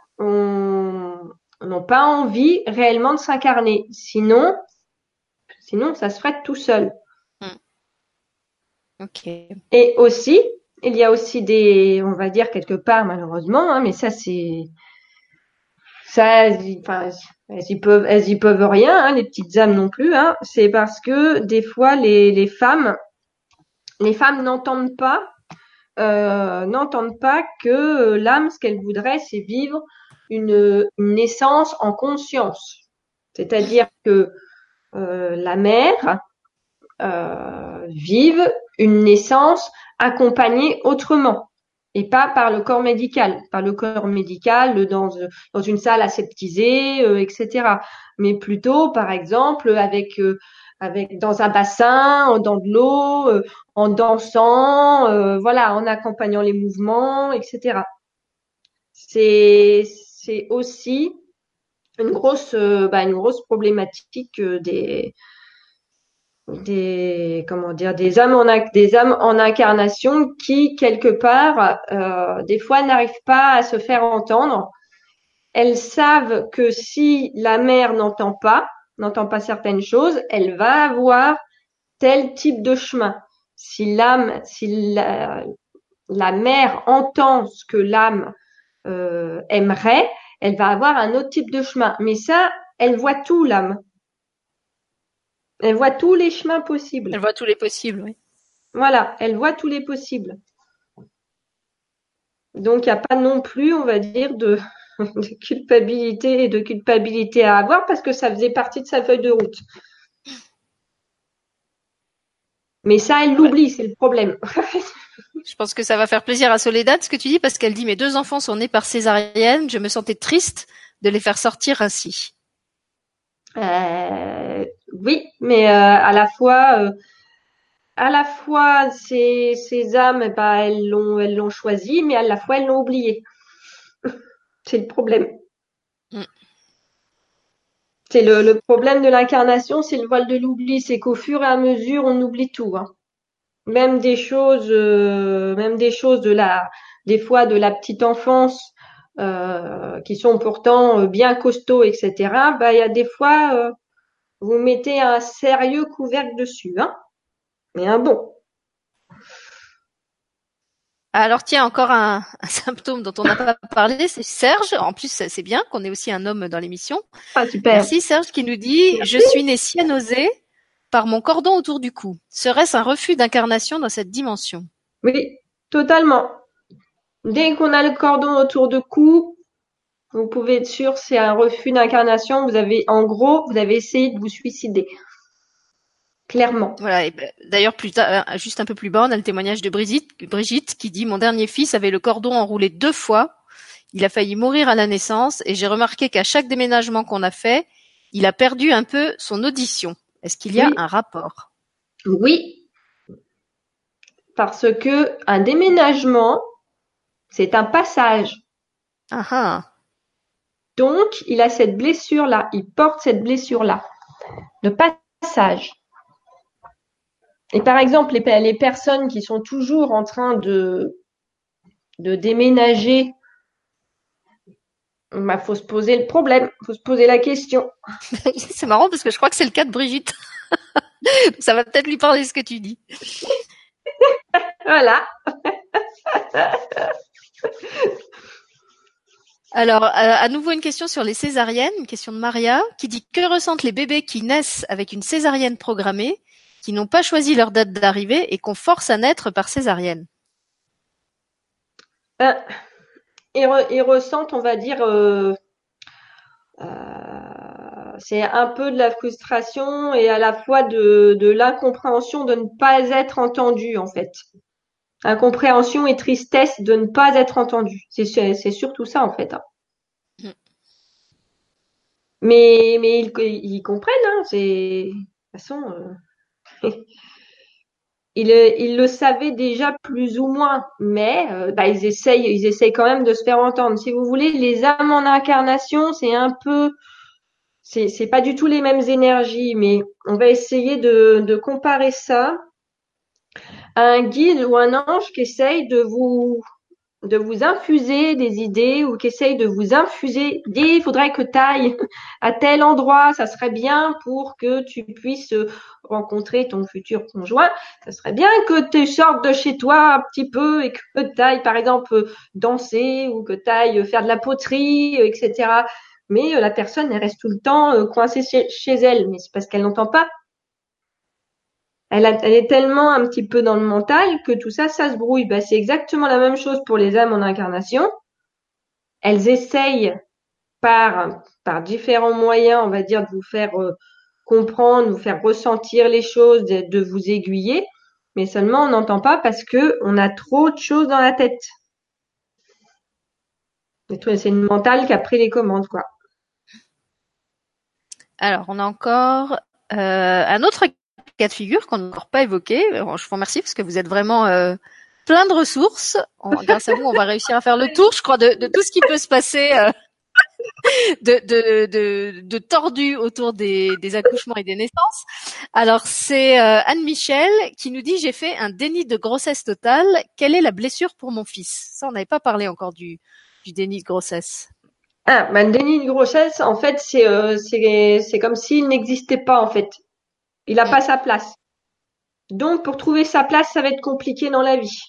n'ont pas envie réellement de s'incarner. Sinon, sinon ça se ferait tout seul. Mmh. Ok. Et aussi, il y a aussi des, on va dire quelque part malheureusement, hein, mais ça c'est, ça, enfin, elles y peuvent, elles y peuvent rien, hein, les petites âmes non plus. Hein. C'est parce que des fois les, les femmes, les femmes n'entendent pas, euh, n'entendent pas que l'âme, ce qu'elle voudrait, c'est vivre une, une, naissance en conscience. C'est-à-dire que euh, la mère euh, vive une naissance accompagnée autrement et pas par le corps médical, par le corps médical dans, dans une salle aseptisée, euh, etc. Mais plutôt, par exemple, avec euh, avec dans un bassin, dans de l'eau, euh, en dansant, voilà, en accompagnant les mouvements, etc. C'est c'est aussi une grosse bah, une grosse problématique des des comment dire des âmes en des âmes en incarnation qui quelque part euh, des fois n'arrivent pas à se faire entendre. Elles savent que si la mère n'entend pas, n'entend pas certaines choses, elle va avoir tel type de chemin. Si l'âme, si la, la, mère entend ce que l'âme euh, aimerait, elle va avoir un autre type de chemin. Mais ça, elle voit tout l'âme. Elle voit tous les chemins possibles. Elle voit tous les possibles, oui. Voilà, elle voit tous les possibles. Donc, il n'y a pas non plus, on va dire, de, culpabilité et de culpabilité à avoir parce que ça faisait partie de sa feuille de route. Mais ça, elle l'oublie, c'est le problème. je pense que ça va faire plaisir à Soledad ce que tu dis parce qu'elle dit mes deux enfants sont nés par césarienne, je me sentais triste de les faire sortir ainsi. Euh, oui, mais euh, à la fois, euh, à la fois ces, ces âmes, bah, elles l'ont, elles l'ont choisi, mais à la fois elles l'ont oublié. C'est le problème. Mm. C'est le, le, problème de l'incarnation, c'est le voile de l'oubli, c'est qu'au fur et à mesure, on oublie tout. Hein. Même des choses, même des choses de la, des fois de la petite enfance euh, qui sont pourtant euh, bien costauds, etc., bah, il y a des fois, euh, vous mettez un sérieux couvercle dessus, hein, mais un bon. Alors tiens, encore un, symptôme dont on n'a pas parlé, c'est Serge. En plus, c'est bien qu'on ait aussi un homme dans l'émission. Ah, super. Merci Serge qui nous dit Je suis né cyanosé par mon cordon autour du cou. Serait-ce un refus d'incarnation dans cette dimension? Oui, totalement. Dès qu'on a le cordon autour du cou, Vous pouvez être sûr, c'est un refus d'incarnation. Vous avez, en gros, vous avez essayé de vous suicider. Clairement. Voilà. Ben, d'ailleurs, plus tard, euh, juste un peu plus bas, on a le témoignage de Brigitte, Brigitte qui dit Mon dernier fils avait le cordon enroulé deux fois. Il a failli mourir à la naissance et j'ai remarqué qu'à chaque déménagement qu'on a fait, il a perdu un peu son audition. Est-ce qu'il y a un rapport? Oui. Parce que un déménagement, c'est un passage. Ah ah. Donc, il a cette blessure-là. Il porte cette blessure-là. Le passage. Et par exemple, les, personnes qui sont toujours en train de, de déménager, bah, faut se poser le problème, faut se poser la question. c'est marrant parce que je crois que c'est le cas de Brigitte. Ça va peut-être lui parler ce que tu dis. voilà. Alors, euh, à nouveau une question sur les césariennes, une question de Maria, qui dit que ressentent les bébés qui naissent avec une césarienne programmée qui n'ont pas choisi leur date d'arrivée et qu'on force à naître par césarienne? Euh, ils, ressentent, on va dire, euh, euh, c'est un peu de la frustration et à la fois de, l'incompréhension de ne pas être entendu, en fait. Incompréhension et tristesse de ne pas être entendu. C'est surtout ça, en fait. Hein. Mm. Mais, mais ils, comprennent, hein, c'est de toute façon. ils, le savaient déjà plus ou moins, mais euh, bah, ils essayent, ils essayent quand même de se faire entendre. Si vous voulez, les âmes en incarnation, c'est un peu, c'est, c'est pas du tout les mêmes énergies, mais on va essayer de, de comparer ça à un guide ou un ange qui essaye de vous de vous infuser des idées ou qui essaye de vous infuser il faudrait que tu ailles à tel endroit, ça serait bien pour que tu puisses rencontrer ton futur conjoint. Ça serait bien que tu sortes de chez toi un petit peu et que tu ailles, par exemple, danser ou que tu ailles faire de la poterie, etc. Mais euh, la personne, reste tout le temps euh, coincée chez elle. Mais c'est parce qu'elle n'entend pas elle, est tellement un petit peu dans le mental que tout ça, ça se brouille. Bah, c'est exactement la même chose pour les âmes en incarnation. Elles essayent par, par différents moyens, on va dire, de vous faire euh, comprendre, vous faire ressentir les choses, de, vous aiguiller, mais seulement on n'entend pas parce que on a trop de choses dans la tête. C'est une mentale qui a pris les commandes, quoi. Alors, on a encore euh, un autre cas de figure qu'on n'a encore pas évoqué. Je vous remercie parce que vous êtes vraiment euh, plein de ressources. grâce à vous, on va réussir à faire le tour, je crois, de, tout ce qui peut se passer euh, de, de, de, tordu autour des, accouchements et des naissances. Alors, c'est euh, Anne-Michel qui nous dit, j'ai fait un déni de grossesse totale. Quelle est la blessure pour mon fils? Ça, on n'avait pas parlé encore du, du déni de grossesse. Ah, ben, déni de grossesse, en fait, c'est c'est comme s'il n'existait pas, en fait. Il n'a pas sa place. Donc, pour trouver sa place, ça va être compliqué dans la vie.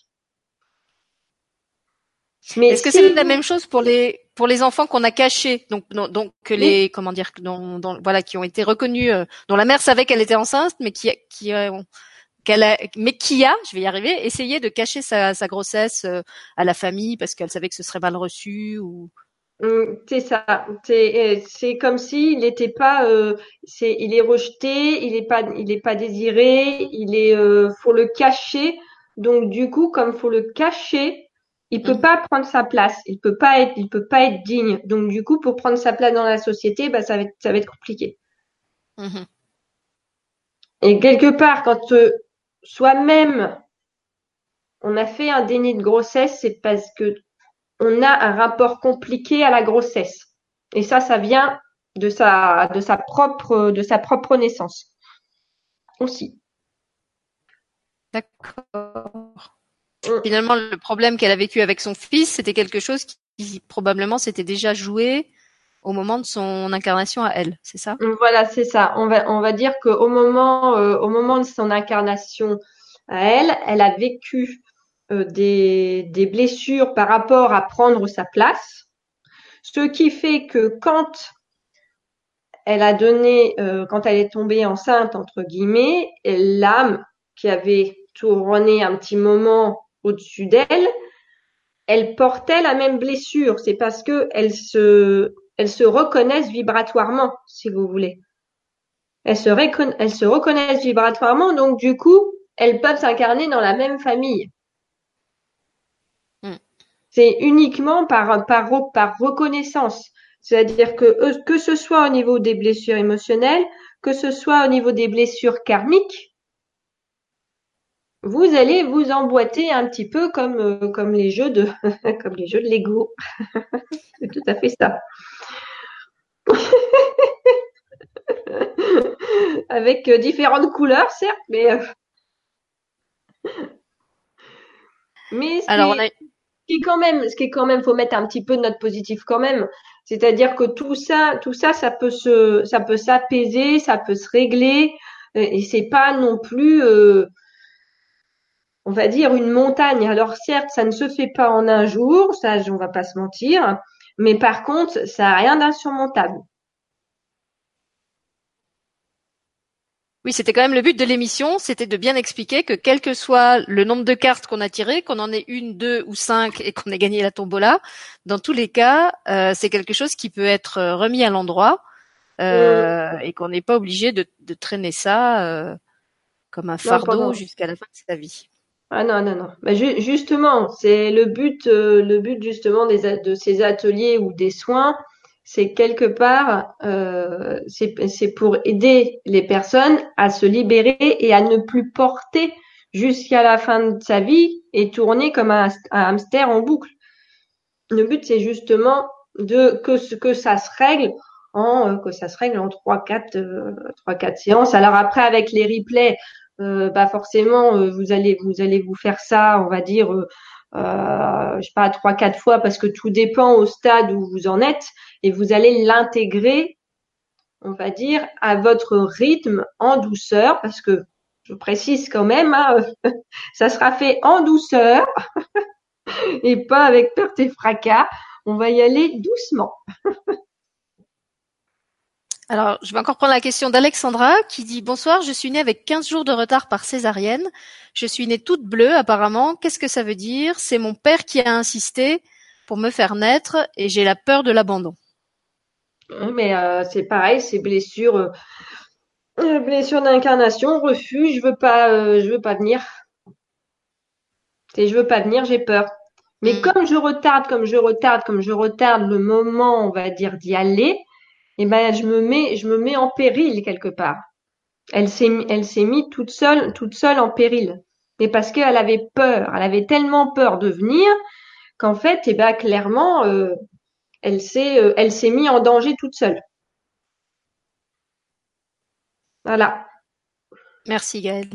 Mais est-ce que c'est la même chose pour les pour les enfants qu'on a cachés, donc donc que les comment dire, dont, voilà, qui ont été reconnus, euh, dont la mère savait qu'elle était enceinte, mais qui qui qu'elle a, mais qui a, je vais y arriver, essayé de cacher sa, sa grossesse euh, à la famille parce qu'elle savait que ce serait mal reçu ou c'est ça. C'est c'est comme s'il n'était pas. Euh, c'est il est rejeté. Il est pas. Il est pas désiré. Il est. Euh, faut le cacher. Donc du coup, comme faut le cacher, il peut mmh. pas prendre sa place. Il peut pas être. Il peut pas être digne. Donc du coup, pour prendre sa place dans la société, bah ça va être ça va être compliqué. Mmh Et quelque part, quand euh, soi-même on a fait un déni de grossesse, c'est parce que on a un rapport compliqué à la grossesse. Et ça, ça vient de sa, de sa propre, de sa propre naissance. Aussi. D'accord. Mm. Finalement, le problème qu'elle a vécu avec son fils, c'était quelque chose qui, probablement s'était déjà joué au moment de son incarnation à elle, c'est ça? Mm, Voilà, c'est ça. On va, on va dire qu'au moment, euh, au moment de son incarnation à elle, elle a vécu des, des blessures par rapport à prendre sa place, ce qui fait que quand elle a donné, euh, quand elle est tombée enceinte, entre guillemets, l'âme qui avait tourné un petit moment au-dessus d'elle elles portaient la même blessure. C'est parce que elles se, reconnaissent vibratoirement, si vous voulez. Elles se reconnaissent vibratoirement, donc du coup, elles peuvent s'incarner dans la même famille. C'est uniquement par, par, par reconnaissance. C'est-à-dire que que ce soit au niveau des blessures émotionnelles, que ce soit au niveau des blessures karmiques, vous allez vous emboîter un petit peu comme euh, comme les jeux de comme les jeux de Lego. C'est tout à fait ça. Avec euh, différentes couleurs, certes, mais euh, mais Alors, qui quand même, ce qui est quand même, faut mettre un petit peu de note positive quand même. C'est-à-dire que tout ça, tout ça, ça peut se, ça peut s'apaiser, ça peut se régler, et c'est pas non plus on va dire, une montagne. Alors certes, ça ne se fait pas en un jour, ça, on va pas se mentir, mais par contre, ça n'a rien d'insurmontable. Oui, c'était quand même le but de l'émission, c'était de bien expliquer que quel que soit le nombre de cartes qu'on a tirées, qu'on en ait une, deux ou cinq et qu'on ait gagné la tombola, dans tous les cas, euh, c'est quelque chose qui peut être remis à l'endroit euh, et qu'on n'est pas obligé de, traîner ça euh, comme un fardeau jusqu'à la fin de sa vie. Ah non, non, non. Bah, justement, c'est le but, euh, le but justement des, de ces ateliers ou des soins, c'est quelque part, euh, c'est pour aider les personnes à se libérer et à ne plus porter jusqu'à la fin de sa vie et tourner comme un, hamster en boucle. Le but, c'est justement de que que ça se règle en euh, que ça se règle en trois quatre trois quatre séances. Alors après, avec les replays, euh, bah forcément euh, vous allez vous allez vous faire ça, on va dire, euh, je sais pas trois quatre fois parce que tout dépend au stade où vous en êtes et vous allez l'intégrer, on va dire, à votre rythme en douceur parce que je précise quand même, hein, ça sera fait en douceur et pas avec perte et fracas. On va y aller doucement. Alors, je vais encore prendre la question d'Alexandra qui dit Bonsoir, je suis née avec 15 jours de retard par césarienne. Je suis née toute bleue apparemment. Qu'est-ce que ça veut dire? C'est mon père qui a insisté pour me faire naître et j'ai la peur de l'abandon. Mais euh, c'est pareil, c'est blessure, euh, euh, blessure d'incarnation, refus, je veux pas, je veux pas venir. C'est je veux pas venir, j'ai peur. Mais hmm. comme je retarde, comme je retarde, comme je retarde le moment, on va dire d'y aller, eh ben je me mets je me mets en péril quelque part. Elle s'est elle s'est mise toute seule toute seule en péril. Mais parce qu'elle avait peur, elle avait tellement peur de venir qu'en fait eh ben clairement euh, elle s'est euh, elle s'est mise en danger toute seule. Voilà. Merci Gaëlle.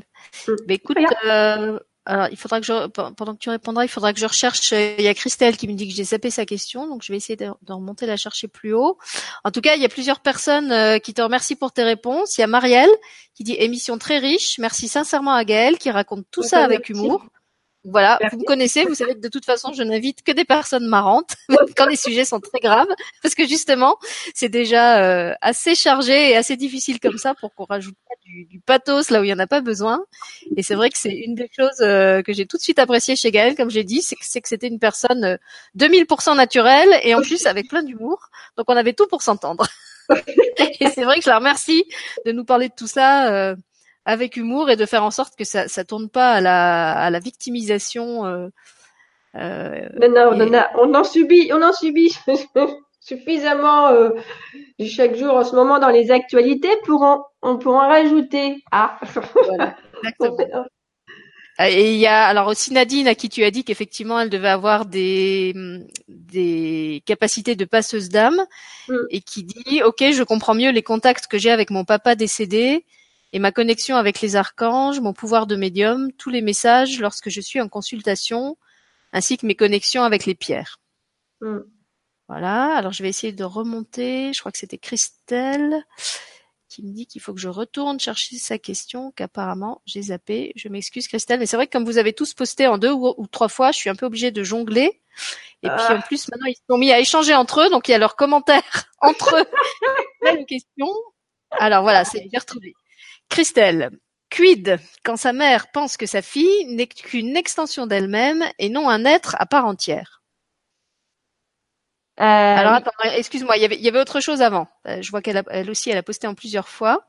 Mmh. Ben, écoute, euh, alors, il faudra que je, pendant que tu répondras, il faudra que je recherche. Euh, il y a Christelle qui me dit que j'ai zappé sa question, donc je vais essayer de, remonter la chercher plus haut. En tout cas, il y a plusieurs personnes euh, qui te remercient pour tes réponses. Il y a Marielle qui dit émission très riche. Merci sincèrement à Gaëlle qui raconte tout ça avec humour. Voilà, vous me connaissez, vous savez que de toute façon, je n'invite que des personnes marrantes quand les sujets sont très graves, parce que justement, c'est déjà euh, assez chargé et assez difficile comme ça pour qu'on rajoute pas du, pathos là où il y en a pas besoin. Et c'est vrai que c'est une des choses euh, que j'ai tout de suite apprécié chez Gaël, comme j'ai dit, c'est que, c'était une personne 2000% euh, naturelle et en plus avec plein d'humour. Donc on avait tout pour s'entendre. et c'est vrai que je la remercie de nous parler de tout ça avec humour et de faire en sorte que ça ça tourne pas à la à la victimisation. Euh, euh, non, non, non, on en subit, on en subit suffisamment euh, chaque jour en ce moment dans les actualités pour en, on pour en rajouter. Ah. Voilà, exactement. Et il y a alors aussi Nadine à qui tu as dit qu'effectivement elle devait avoir des des capacités de passeuse d'âme mm. et qui dit ok je comprends mieux les contacts que j'ai avec mon papa décédé et ma connexion avec les archanges, mon pouvoir de médium, tous les messages lorsque je suis en consultation, ainsi que mes connexions avec les pierres. Mm. Voilà, alors je vais essayer de remonter, je crois que c'était Christelle qui me dit qu'il faut que je retourne chercher sa question, qu'apparemment j'ai zappé. Je m'excuse Christelle, mais c'est vrai que comme vous avez tous posté en deux ou, trois fois, je suis un peu obligée de jongler. Et puis en ah. plus maintenant ils se sont mis à échanger entre eux, donc il y a leurs commentaires entre eux. Plein questions. Alors voilà, c'est bien retrouvé. Christelle, quid quand sa mère pense que sa fille n'est qu'une extension d'elle-même et non un être à part entière? Alors attends, excuse-moi, il y avait, il y avait autre chose avant. je vois qu'elle elle aussi, elle a posté en plusieurs fois.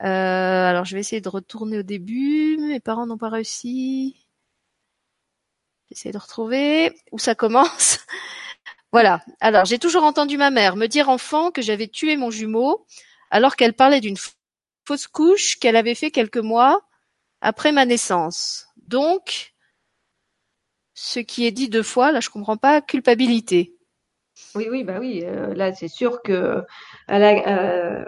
alors je vais essayer de retourner au début. Mes parents n'ont pas réussi. J'essaie de retrouver où ça commence? voilà. Alors j'ai toujours entendu ma mère me dire enfant que j'avais tué mon jumeau alors qu'elle parlait d'une fausse couche qu'elle avait fait quelques mois après ma naissance. Donc, ce qui est dit deux fois, là je comprends pas, culpabilité. Oui, oui, bah oui. Euh, là, c'est sûr que. Euh,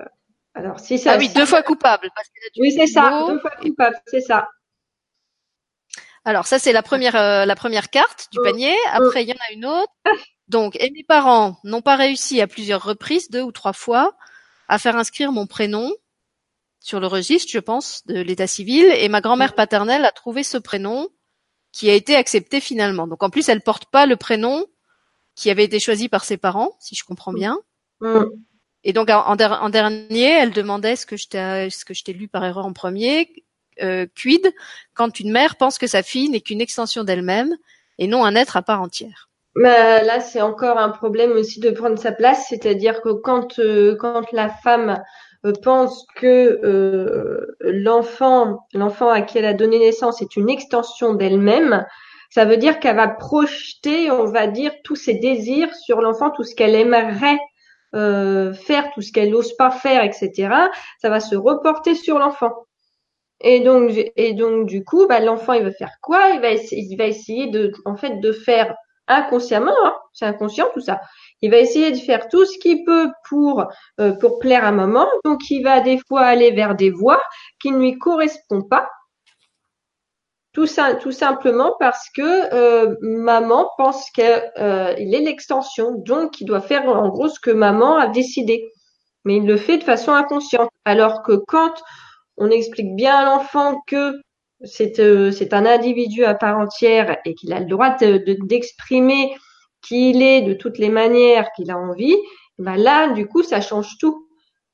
alors, si ça. Ah oui, deux fois coupable. oui, c'est ça. Deux fois coupable, c'est ça. Alors, ça, c'est la première, euh, la première carte du panier. Après, il y en a une autre. Donc, et mes parents n'ont pas réussi à plusieurs reprises, deux ou trois fois, à faire inscrire mon prénom sur le registre, je pense, de l'état civil. Et ma grand-mère paternelle a trouvé ce prénom qui a été accepté finalement. Donc, en plus, elle porte pas le prénom qui avait été choisi par ses parents, si je comprends bien. Mm. Et donc en, dernier, elle demandait ce que je t'ai ce que je t'ai lu par erreur en premier, euh, quid quand une mère pense que sa fille n'est qu'une extension d'elle-même et non un être à part entière. Mais là, c'est encore un problème aussi de prendre sa place, c'est-à-dire que quand euh, quand la femme pense que euh, l'enfant l'enfant à qui elle a donné naissance est une extension d'elle-même, ça veut dire qu'elle va projeter, on va dire, tous ses désirs sur l'enfant, tout ce qu'elle aimerait euh, faire, tout ce qu'elle n'ose pas faire, etc. Ça va se reporter sur l'enfant. Et donc, du coup, bah, l'enfant, il va faire quoi? Il va, il va essayer de, en fait, de faire inconsciemment, hein, c'est inconscient tout ça. Il va essayer de faire tout ce qu'il peut pour euh, pour plaire à maman. Donc, il va des fois aller vers des voies qui ne lui correspondent pas. Tout, ça, tout simplement parce que euh, maman pense qu'il euh, est l'extension, donc il doit faire en gros ce que maman a décidé. Mais il le fait de façon inconsciente. Alors que quand on explique bien à l'enfant que c'est euh, un individu à part entière et qu'il a le droit d'exprimer il est de toutes les manières qu'il a envie, ben là, du coup, ça change tout.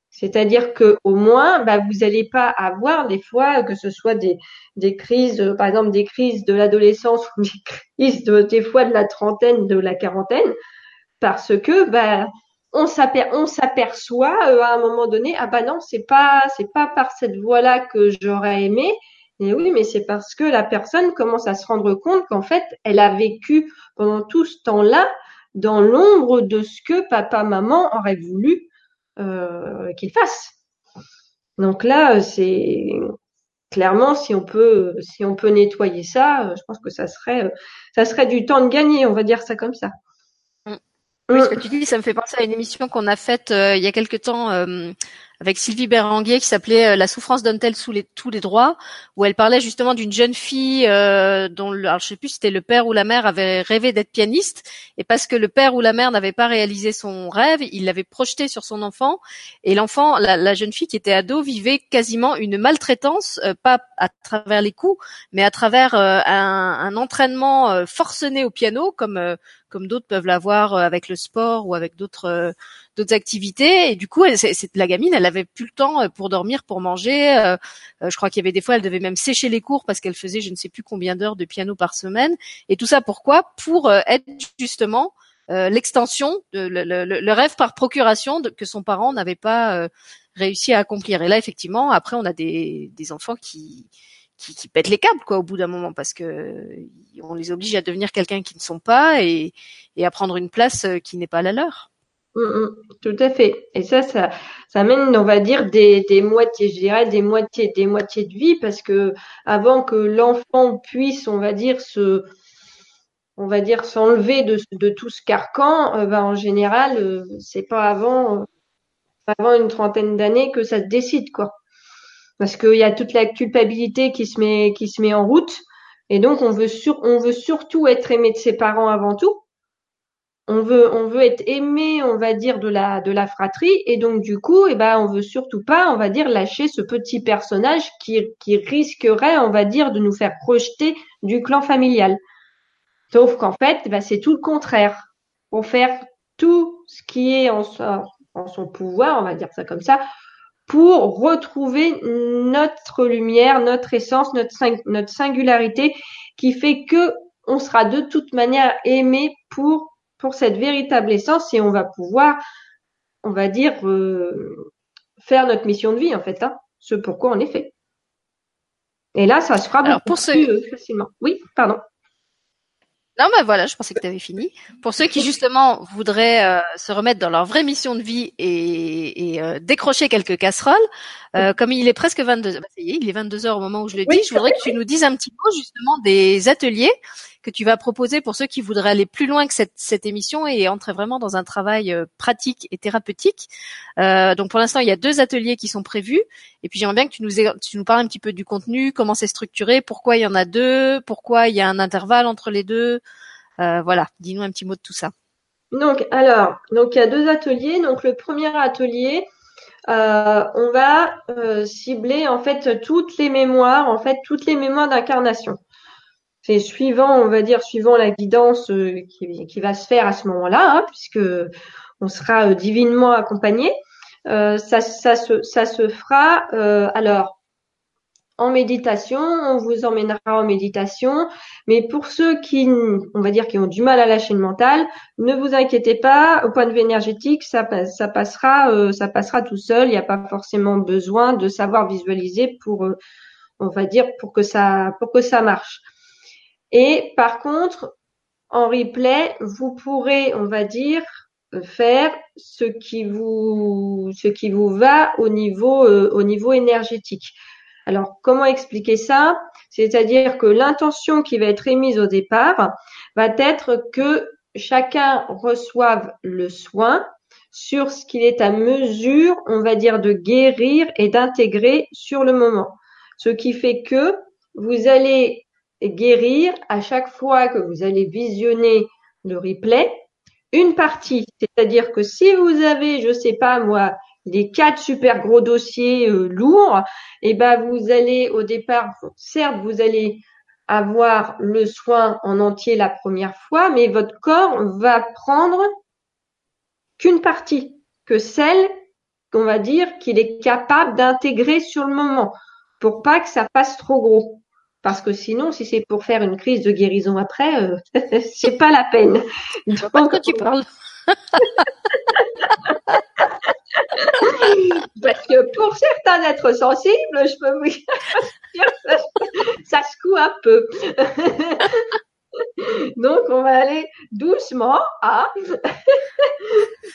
C'est-à-dire que au moins, bah, vous n'allez pas avoir des fois que ce soit des, des crises, par exemple des crises de l'adolescence ou des crises de, des fois de la trentaine, de la quarantaine, parce que bah, on s'aperçoit euh, à un moment donné, ah bah non, c'est pas c'est pas par cette voie-là que j'aurais aimé. Et oui, mais c'est parce que la personne commence à se rendre compte qu'en fait, elle a vécu pendant tout ce temps-là dans l'ombre de ce que papa, maman aurait voulu euh, qu'il fasse. Donc là, c'est clairement si on peut si on peut nettoyer ça, je pense que ça serait ça serait du temps de gagner, on va dire ça comme ça. Mm. Oui, ce que tu dis, ça me fait penser à une émission qu'on a faite euh, il y a quelque temps euh, avec Sylvie Béranguier qui s'appelait euh, La souffrance donne-t-elle les, tous les droits, où elle parlait justement d'une jeune fille euh, dont, alors je sais plus si c'était le père ou la mère avait rêvé d'être pianiste, et parce que le père ou la mère n'avait pas réalisé son rêve, il l'avait projeté sur son enfant, et l'enfant, la, la, jeune fille qui était ado, vivait quasiment une maltraitance, euh, pas à travers les coups, mais à travers un, un, entraînement forcené au piano, comme comme d'autres peuvent l'avoir avec le sport ou avec d'autres d'autres activités. Et du coup, c'est, la gamine, elle avait plus le temps euh, pour dormir, pour manger. Euh, euh, je crois qu'il y avait des fois, elle devait même sécher les cours parce qu'elle faisait je ne sais plus combien d'heures de piano par semaine. Et tout ça pourquoi? Pour être justement l'extension, de, le, rêve par procuration que son parent n'avait pas réussi à accomplir. Et là, effectivement, après, on a des, des enfants qui, qui, qui, pètent les câbles quoi au bout d'un moment parce que on les oblige à devenir quelqu'un qui ne sont pas et, et à prendre une place qui n'est pas la leur. Mm, mm, tout à fait. Et ça, ça, ça mène, on va dire, des, moitiés, je dirais, des moitiés, des moitiés de vie, parce que avant que l'enfant puisse, on va dire, se, on va dire, s'enlever de, tout ce carcan, euh, ben, en général, euh, c'est pas avant, avant une trentaine d'années que ça se décide, quoi. Parce qu'il y a toute la culpabilité qui se met, qui se met en route. Et donc, on veut sur, on veut surtout être aimé de ses parents avant tout on veut on veut être aimé, on va dire de la de la fratrie et donc du coup eh ben on veut surtout pas, on va dire lâcher ce petit personnage qui qui risquerait, on va dire de nous faire projeter du clan familial. Sauf qu'en fait, eh ben, c'est tout le contraire. Pour faire tout ce qui est en, en son pouvoir, on va dire ça comme ça, pour retrouver notre lumière, notre essence, notre, notre singularité, qui fait que on sera de toute manière aimé pour pour cette véritable essence et on va pouvoir, on va dire, euh, faire notre mission de vie en fait, hein, ce pourquoi on est fait. Et là, ça se fera beaucoup pour plus euh, facilement. Oui, pardon. Non, ben voilà, je pensais que tu avais fini. Pour ceux qui justement voudraient euh, se remettre dans leur vraie mission de vie et, et euh, décrocher quelques casseroles, euh, comme il est presque 22 bah, il est 22 heures au moment où je le dis, je voudrais que tu nous dises un petit mot justement des ateliers que tu vas proposer pour ceux qui voudraient aller plus loin que cette, émission et entrer vraiment dans un travail pratique et thérapeutique. donc pour l'instant, il y a deux ateliers qui sont prévus. Et puis j'aimerais bien que tu nous, tu nous parles un petit peu du contenu, comment c'est structuré, pourquoi il y en a deux, pourquoi il y a un intervalle entre les deux. Euh, voilà, dis-nous un petit mot de tout ça. Donc, alors, donc il y a deux ateliers. Donc, le premier atelier, euh, on va euh, cibler en fait toutes les mémoires, en fait toutes les mémoires d'incarnation. C'est suivant, on va dire, suivant la guidance qui, va se faire à ce moment-là, hein, puisque on sera divinement accompagné. ça, ça, se, ça se fera. alors, en méditation, on vous emmènera en méditation. Mais pour ceux qui, on va dire, qui ont du mal à lâcher le mental, ne vous inquiétez pas. Au point de vue énergétique, ça, ça passera, euh, ça passera tout seul. Il n'y a pas forcément besoin de savoir visualiser pour, euh, on va dire, pour que ça, pour que ça marche. Et par contre, en replay, vous pourrez, on va dire, faire ce qui vous, ce qui vous va au niveau, euh, au niveau énergétique. Alors, comment expliquer ça? C'est-à-dire que l'intention qui va être émise au départ va être que chacun reçoive le soin sur ce qu'il est à mesure, on va dire, de guérir et d'intégrer sur le moment. Ce qui fait que vous allez guérir à chaque fois que vous allez visionner le replay une partie. C'est-à-dire que si vous avez, je sais pas moi, les quatre super gros dossiers euh, lourds, et eh ben vous allez au départ, certes vous allez avoir le soin en entier la première fois, mais votre corps va prendre qu'une partie, que celle qu'on va dire qu'il est capable d'intégrer sur le moment, pour pas que ça passe trop gros. Parce que sinon, si c'est pour faire une crise de guérison après, euh, c'est pas la peine. Je vois pas de quoi tu parles. Parce que pour certains êtres sensibles, je peux vous dire, ça, ça secoue un peu. Donc, on va aller doucement à.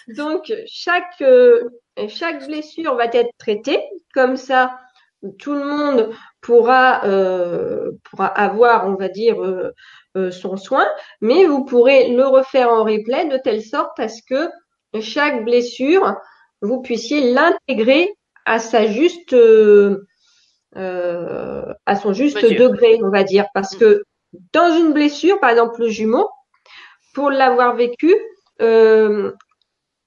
Donc, chaque, chaque blessure va être traitée. Comme ça, tout le monde pourra, euh, pourra avoir, on va dire, euh, euh, son soin. Mais vous pourrez le refaire en replay de telle sorte à ce que chaque blessure vous puissiez l'intégrer à sa juste à son juste degré, on va dire, parce mm. que dans une blessure, par exemple le jumeau, pour l'avoir vécu, euh,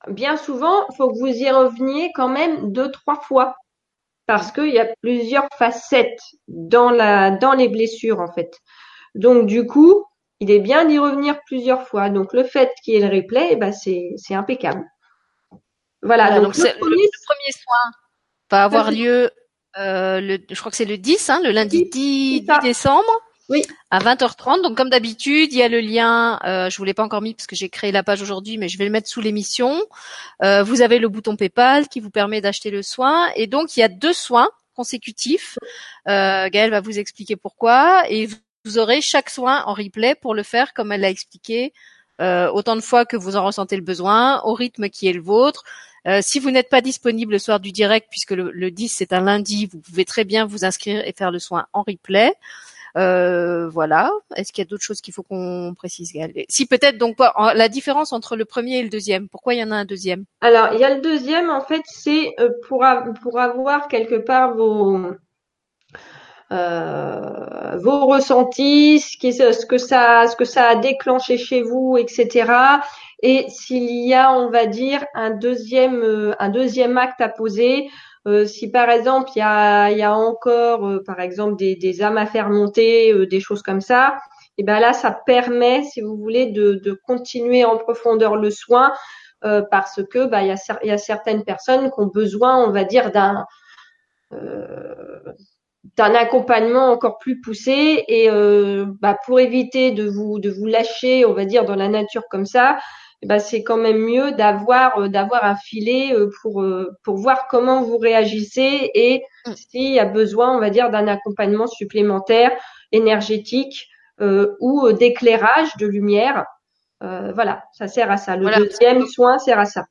bien souvent, il faut que vous y reveniez quand même deux trois fois, parce qu'il y a plusieurs facettes dans la dans les blessures en fait. Donc du coup, il est bien d'y revenir plusieurs fois. Donc le fait qu'il y ait le replay, bah, c'est c'est impeccable. Voilà, donc, le, premier... soin va avoir lieu, euh, le, je crois que c'est le 10, hein, le lundi 10, décembre. Oui. À 20h30. Donc comme d'habitude, il y a le lien. Euh, je vous l'ai pas encore mis parce que j'ai créé la page aujourd'hui, mais je vais le mettre sous l'émission. Euh, vous avez le bouton PayPal qui vous permet d'acheter le soin. Et donc il y a deux soins consécutifs. Euh, Gaëlle va vous expliquer pourquoi. Et vous aurez chaque soin en replay pour le faire comme elle l'a expliqué. Euh, autant de fois que vous en ressentez le besoin, au rythme qui est le vôtre. Euh, si vous n'êtes pas disponible le soir du direct, puisque le, 10 c'est un lundi, vous pouvez très bien vous inscrire et faire le soin en replay. Euh, voilà. Est-ce qu'il y a d'autres choses qu'il faut qu'on précise, Si peut-être donc la différence entre le premier et le deuxième. Pourquoi il y en a un deuxième? Alors il y a le deuxième en fait, c'est euh, pour avoir quelque part vos vos ressentis, ce, ce que ça ce que ça a déclenché chez vous, etc. Et s'il y a, on va dire, euh, un deuxième acte à poser, euh, si par exemple il y a, encore, euh, par exemple, des, âmes à faire monter, des choses comme ça, et ben là, ça permet, si vous voulez, de, continuer en profondeur le soin, parce que bah, y a, certaines personnes qui ont besoin, on va dire, d'un accompagnement encore plus poussé et bah, pour éviter de vous de vous lâcher on va dire dans la nature comme ça eh ben c'est quand même mieux d'avoir d'avoir un filet pour pour voir comment vous réagissez et mm. s'il y a besoin, on va dire, d'un accompagnement supplémentaire énergétique ou d'éclairage de lumière. voilà, ça sert à ça. Le deuxième soin sert à ça.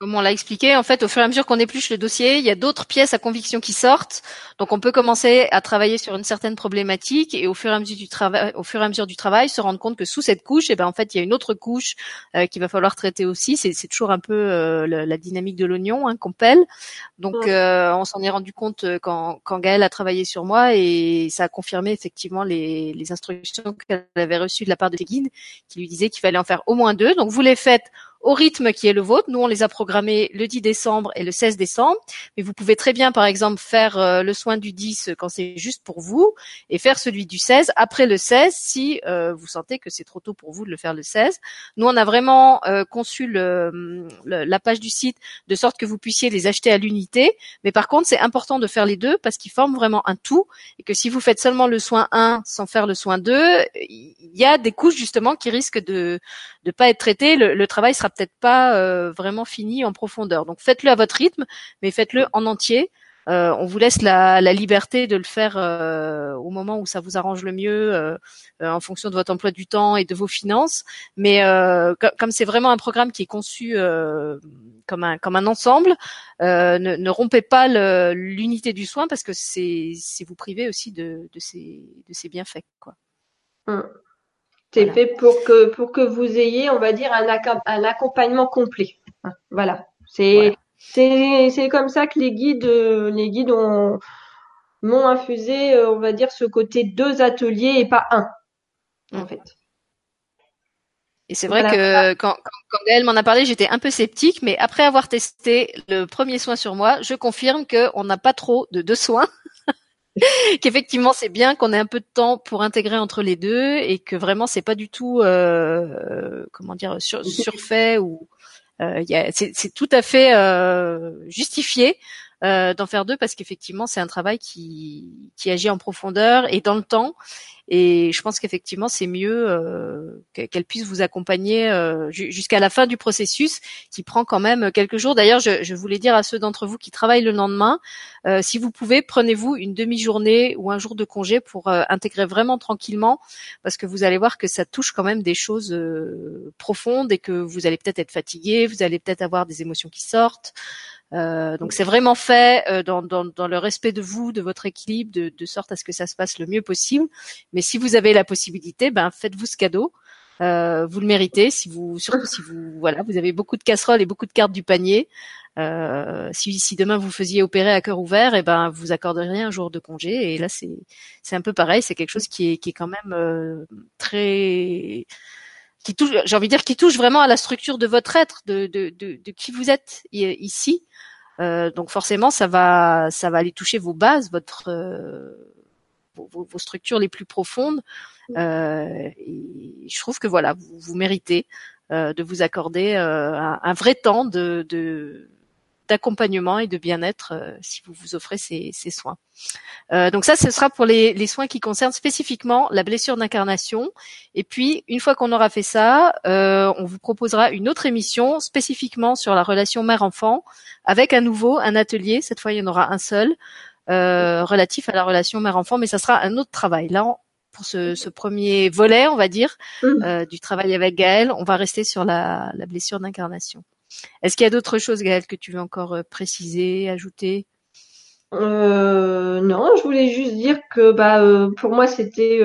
Comme on l'a expliqué, en fait, au fur et à mesure qu'on épluche le dossier, il y a d'autres pièces à conviction qui sortent. Donc, on peut commencer à travailler sur une certaine problématique et au fur et à mesure du travail, au fur et à mesure du travail, se rendre compte que sous cette couche, eh ben, en fait, il y a une autre couche euh, qu'il va falloir traiter aussi. C'est, toujours un peu euh, la, dynamique de l'oignon hein, qu'on pèle. Donc, euh, on s'en est rendu compte quand, quand Gaëlle a travaillé sur moi et ça a confirmé effectivement les, les instructions qu'elle avait reçues de la part de ses guides, qui lui disaient qu'il fallait en faire au moins deux. Donc, vous les faites au rythme qui est le vôtre. Nous, on les a programmés le 10 décembre et le 16 décembre. Mais vous pouvez très bien, par exemple, faire euh, le soin du 10 quand c'est juste pour vous et faire celui du 16 après le 16 si euh, vous sentez que c'est trop tôt pour vous de le faire le 16. Nous, on a vraiment euh, conçu le, la page du site de sorte que vous puissiez les acheter à l'unité. Mais par contre, c'est important de faire les deux parce qu'ils forment vraiment un tout et que si vous faites seulement le soin 1 sans faire le soin 2, il y a des couches justement qui risquent de ne pas être traitées. Le, le travail sera peut-être pas euh, vraiment fini en profondeur. Donc faites-le à votre rythme, mais faites-le en entier. Euh, on vous laisse la, liberté de le faire euh, au moment où ça vous arrange le mieux, en fonction de votre emploi du temps et de vos finances. Mais comme c'est vraiment un programme qui est conçu comme un comme un ensemble, ne, rompez pas l'unité du soin parce que c'est vous priver aussi de, de ces de ces bienfaits quoi. Hum. C'est fait pour que pour que vous ayez, on va dire, un, un accompagnement complet. Voilà. C'est c'est c'est comme ça que les guides les guides ont m'ont infusé, euh, on va dire, ce côté deux ateliers et pas un, en fait. Et c'est vrai que quand, quand, quand Gaëlle m'en a parlé, j'étais un peu sceptique, mais après avoir testé le premier soin sur moi, je confirme qu'on n'a pas trop de deux soins. qu'effectivement c'est bien qu'on ait un peu de temps pour intégrer entre les deux et que vraiment c'est pas du tout euh, comment dire sur, surfait ou euh, c'est tout à fait euh, justifié euh, d'en faire deux parce qu'effectivement c'est un travail qui, qui agit en profondeur et dans le temps et je pense qu'effectivement, c'est mieux euh, qu'elle puisse vous accompagner euh, jusqu'à la fin du processus, qui prend quand même quelques jours. D'ailleurs, je, voulais dire à ceux d'entre vous qui travaillent le lendemain, euh, si vous pouvez, prenez-vous une demi-journée ou un jour de congé pour intégrer vraiment tranquillement, parce que vous allez voir que ça touche quand même des choses profondes et que vous allez peut-être être fatigué, vous allez peut-être avoir des émotions qui sortent. Euh, donc c'est vraiment fait euh, dans, dans, dans, le respect de vous, de votre équilibre, de, de, sorte à ce que ça se passe le mieux possible. Mais si vous avez la possibilité, ben faites-vous ce cadeau. Euh, vous le méritez. Si vous, surtout si vous, voilà, vous avez beaucoup de casseroles et beaucoup de cartes du panier. Euh, si, si, demain vous faisiez opérer à cœur ouvert, et eh ben vous accorderiez un jour de congé. Et là c'est c'est un peu pareil. C'est quelque chose qui est qui est quand même très qui touche, j'ai envie de dire, qui touche vraiment à la structure de votre être, de, de, de, de qui vous êtes ici. Euh, donc forcément, ça va, ça va aller toucher vos bases, votre, euh, vos, structures les plus profondes. Euh, et je trouve que voilà, vous, vous méritez euh, de vous accorder euh, un, un, vrai temps de, de d'accompagnement et de bien-être euh, si vous vous offrez ces, ces soins. Euh, donc ça, ce sera pour les, les, soins qui concernent spécifiquement la blessure d'incarnation. Et puis, une fois qu'on aura fait ça, euh, on vous proposera une autre émission spécifiquement sur la relation mère-enfant, avec à nouveau un atelier. Cette fois, il y en aura un seul euh, relatif à la relation mère-enfant, mais ça sera un autre travail. Là, pour ce, ce, premier volet, on va dire, mmh. euh, du travail avec Gaël, on va rester sur la, la blessure d'incarnation. Est-ce qu'il y a d'autres choses, Gaëlle, que tu veux encore euh, préciser, ajouter? Euh, Non, je voulais juste dire que bah, euh, pour moi, c'était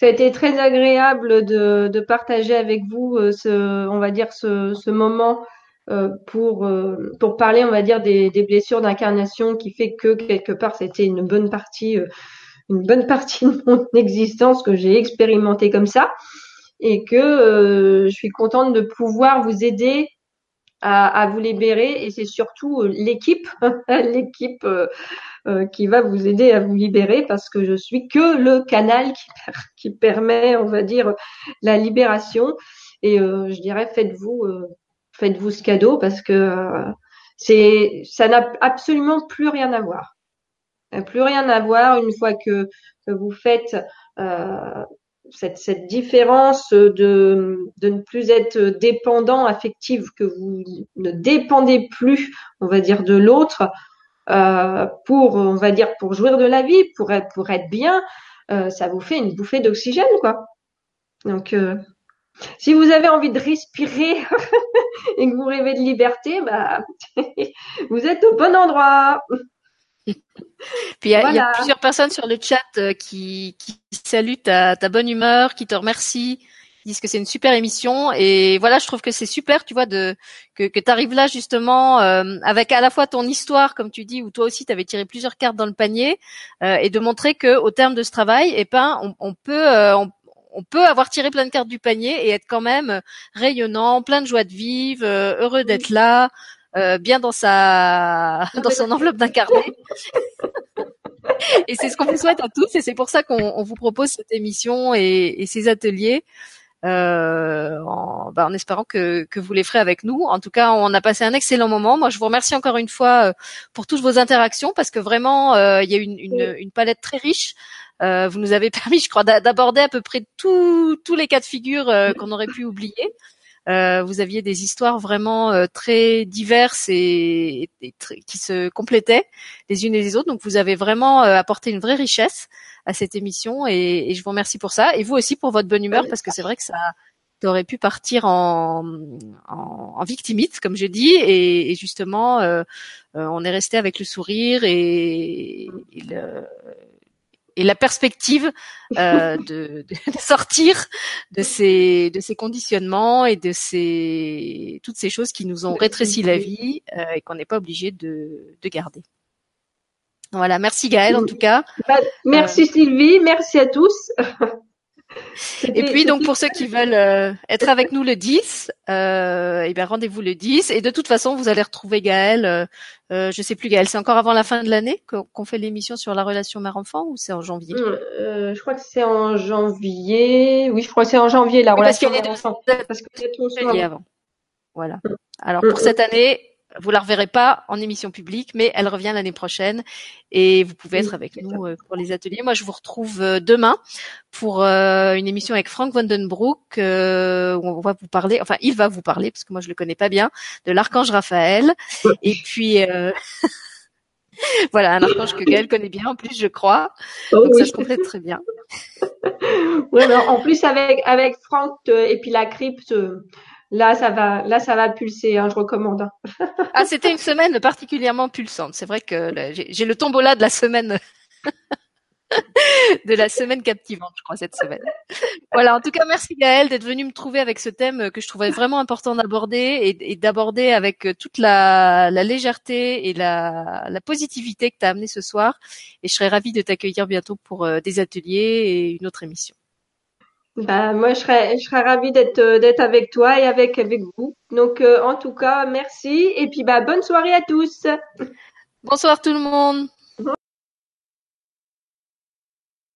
ça a été très agréable de, partager avec vous ce, on va dire, ce, moment pour pour parler, on va dire, des, des blessures d'incarnation, qui fait que quelque part, c'était une bonne partie, une bonne partie de mon existence que j'ai expérimenté comme ça, et que je suis contente de pouvoir vous aider à, vous libérer et c'est surtout euh, l'équipe, l'équipe euh, euh, qui va vous aider à vous libérer parce que je suis que le canal qui, qui permet, on va dire, la libération. Et je dirais, faites-vous, faites-vous ce cadeau parce que c'est, ça n'a absolument plus rien à voir. Plus rien à voir une fois que, que vous faites cette, différence de, de ne plus être dépendant affectif, que vous ne dépendez plus, on va dire, de l'autre euh, pour, on va dire, pour jouir de la vie, pour être, pour être bien, euh, ça vous fait une bouffée d'oxygène, quoi. Donc, euh, si vous avez envie de respirer et que vous rêvez de liberté, bah, vous êtes au bon endroit. Puis il y, a plusieurs personnes sur le chat euh, qui, qui saluent ta, ta bonne humeur, qui te remercient, qui disent que c'est une super émission. Et voilà, je trouve que c'est super, tu vois, de que, que tu arrives là justement euh, avec à la fois ton histoire, comme tu dis, où toi aussi tu avais tiré plusieurs cartes dans le panier, euh, et de montrer que au terme de ce travail, eh ben, on, on peut on, on peut avoir tiré plein de cartes du panier et être quand même rayonnant, plein de joie de vivre, heureux d'être là, euh, bien dans sa dans son enveloppe d'un carnet. et c'est ce qu'on vous souhaite à tous et c'est pour ça qu'on vous propose cette émission et, et ces ateliers. Euh, en, bah, en, espérant que, que, vous les ferez avec nous. En tout cas, on a passé un excellent moment. Moi, je vous remercie encore une fois euh, pour toutes vos interactions parce que vraiment, euh, il y a une, une, une, palette très riche. Euh, vous nous avez permis, je crois, d'aborder à peu près tous les cas de figure qu'on aurait pu oublier. Euh, vous aviez des histoires vraiment euh, très diverses et, qui se complétaient les unes et les autres. Donc vous avez vraiment euh, apporté une vraie richesse à cette émission et, je vous remercie pour ça. Et vous aussi pour votre bonne humeur parce que c'est vrai que ça aurait pu partir en, en, en victimite, comme je dis, et, justement, on est resté avec le sourire et, et le, et la perspective euh, de, de, sortir de ces de ces conditionnements et de ces toutes ces choses qui nous ont rétréci la vie euh, et qu'on n'est pas obligé de, de garder. Voilà, merci Gaëlle en tout cas. Bah, merci euh, Sylvie, merci à tous. Et puis donc pour ceux qui veulent euh, être avec nous le 10, euh, et eh bien rendez-vous le 10. Et de toute façon, vous allez retrouver Gaël. Euh, euh, je sais plus Gaël, c'est encore avant la fin de l'année qu'on fait l'émission sur la relation mère-enfant ou c'est en janvier? Euh, Je crois que c'est en janvier. Oui, je crois que c'est en janvier la relation mère-enfant. Parce que c'est avant. Voilà. Alors pour cette année, vous la reverrez pas en émission publique, mais elle revient l'année prochaine et vous pouvez être avec nous euh, pour les ateliers. Moi, je vous retrouve euh, demain pour euh, une émission avec Frank Vandenbroek où on va vous parler, enfin, il va vous parler parce que moi je le connais pas bien, de l'archange Raphaël. Et puis voilà, un archange que Gaël connaît bien en plus, je crois. Oh Donc ça se complète très bien. en plus avec avec Franck et puis la crypte Là, ça va, là, ça va pulser. Hein, je recommande. Hein. ah, c'était une semaine particulièrement pulsante. C'est vrai que j'ai le tombola de la semaine. de la semaine captivante, je crois, cette semaine. Voilà, en tout cas, merci Gaëlle d'être venu me trouver avec ce thème que je trouvais vraiment important d'aborder et, d'aborder avec toute la, légèreté et la, la positivité que tu as amené ce soir. Et je serais ravie de t'accueillir bientôt pour euh, des ateliers et une autre émission. Bah, moi, je serais, je serais ravie d'être, euh, d'être avec toi et avec, avec vous. Donc, euh, en tout cas, merci. Et puis, bah, bonne soirée à tous. Bonsoir tout le monde.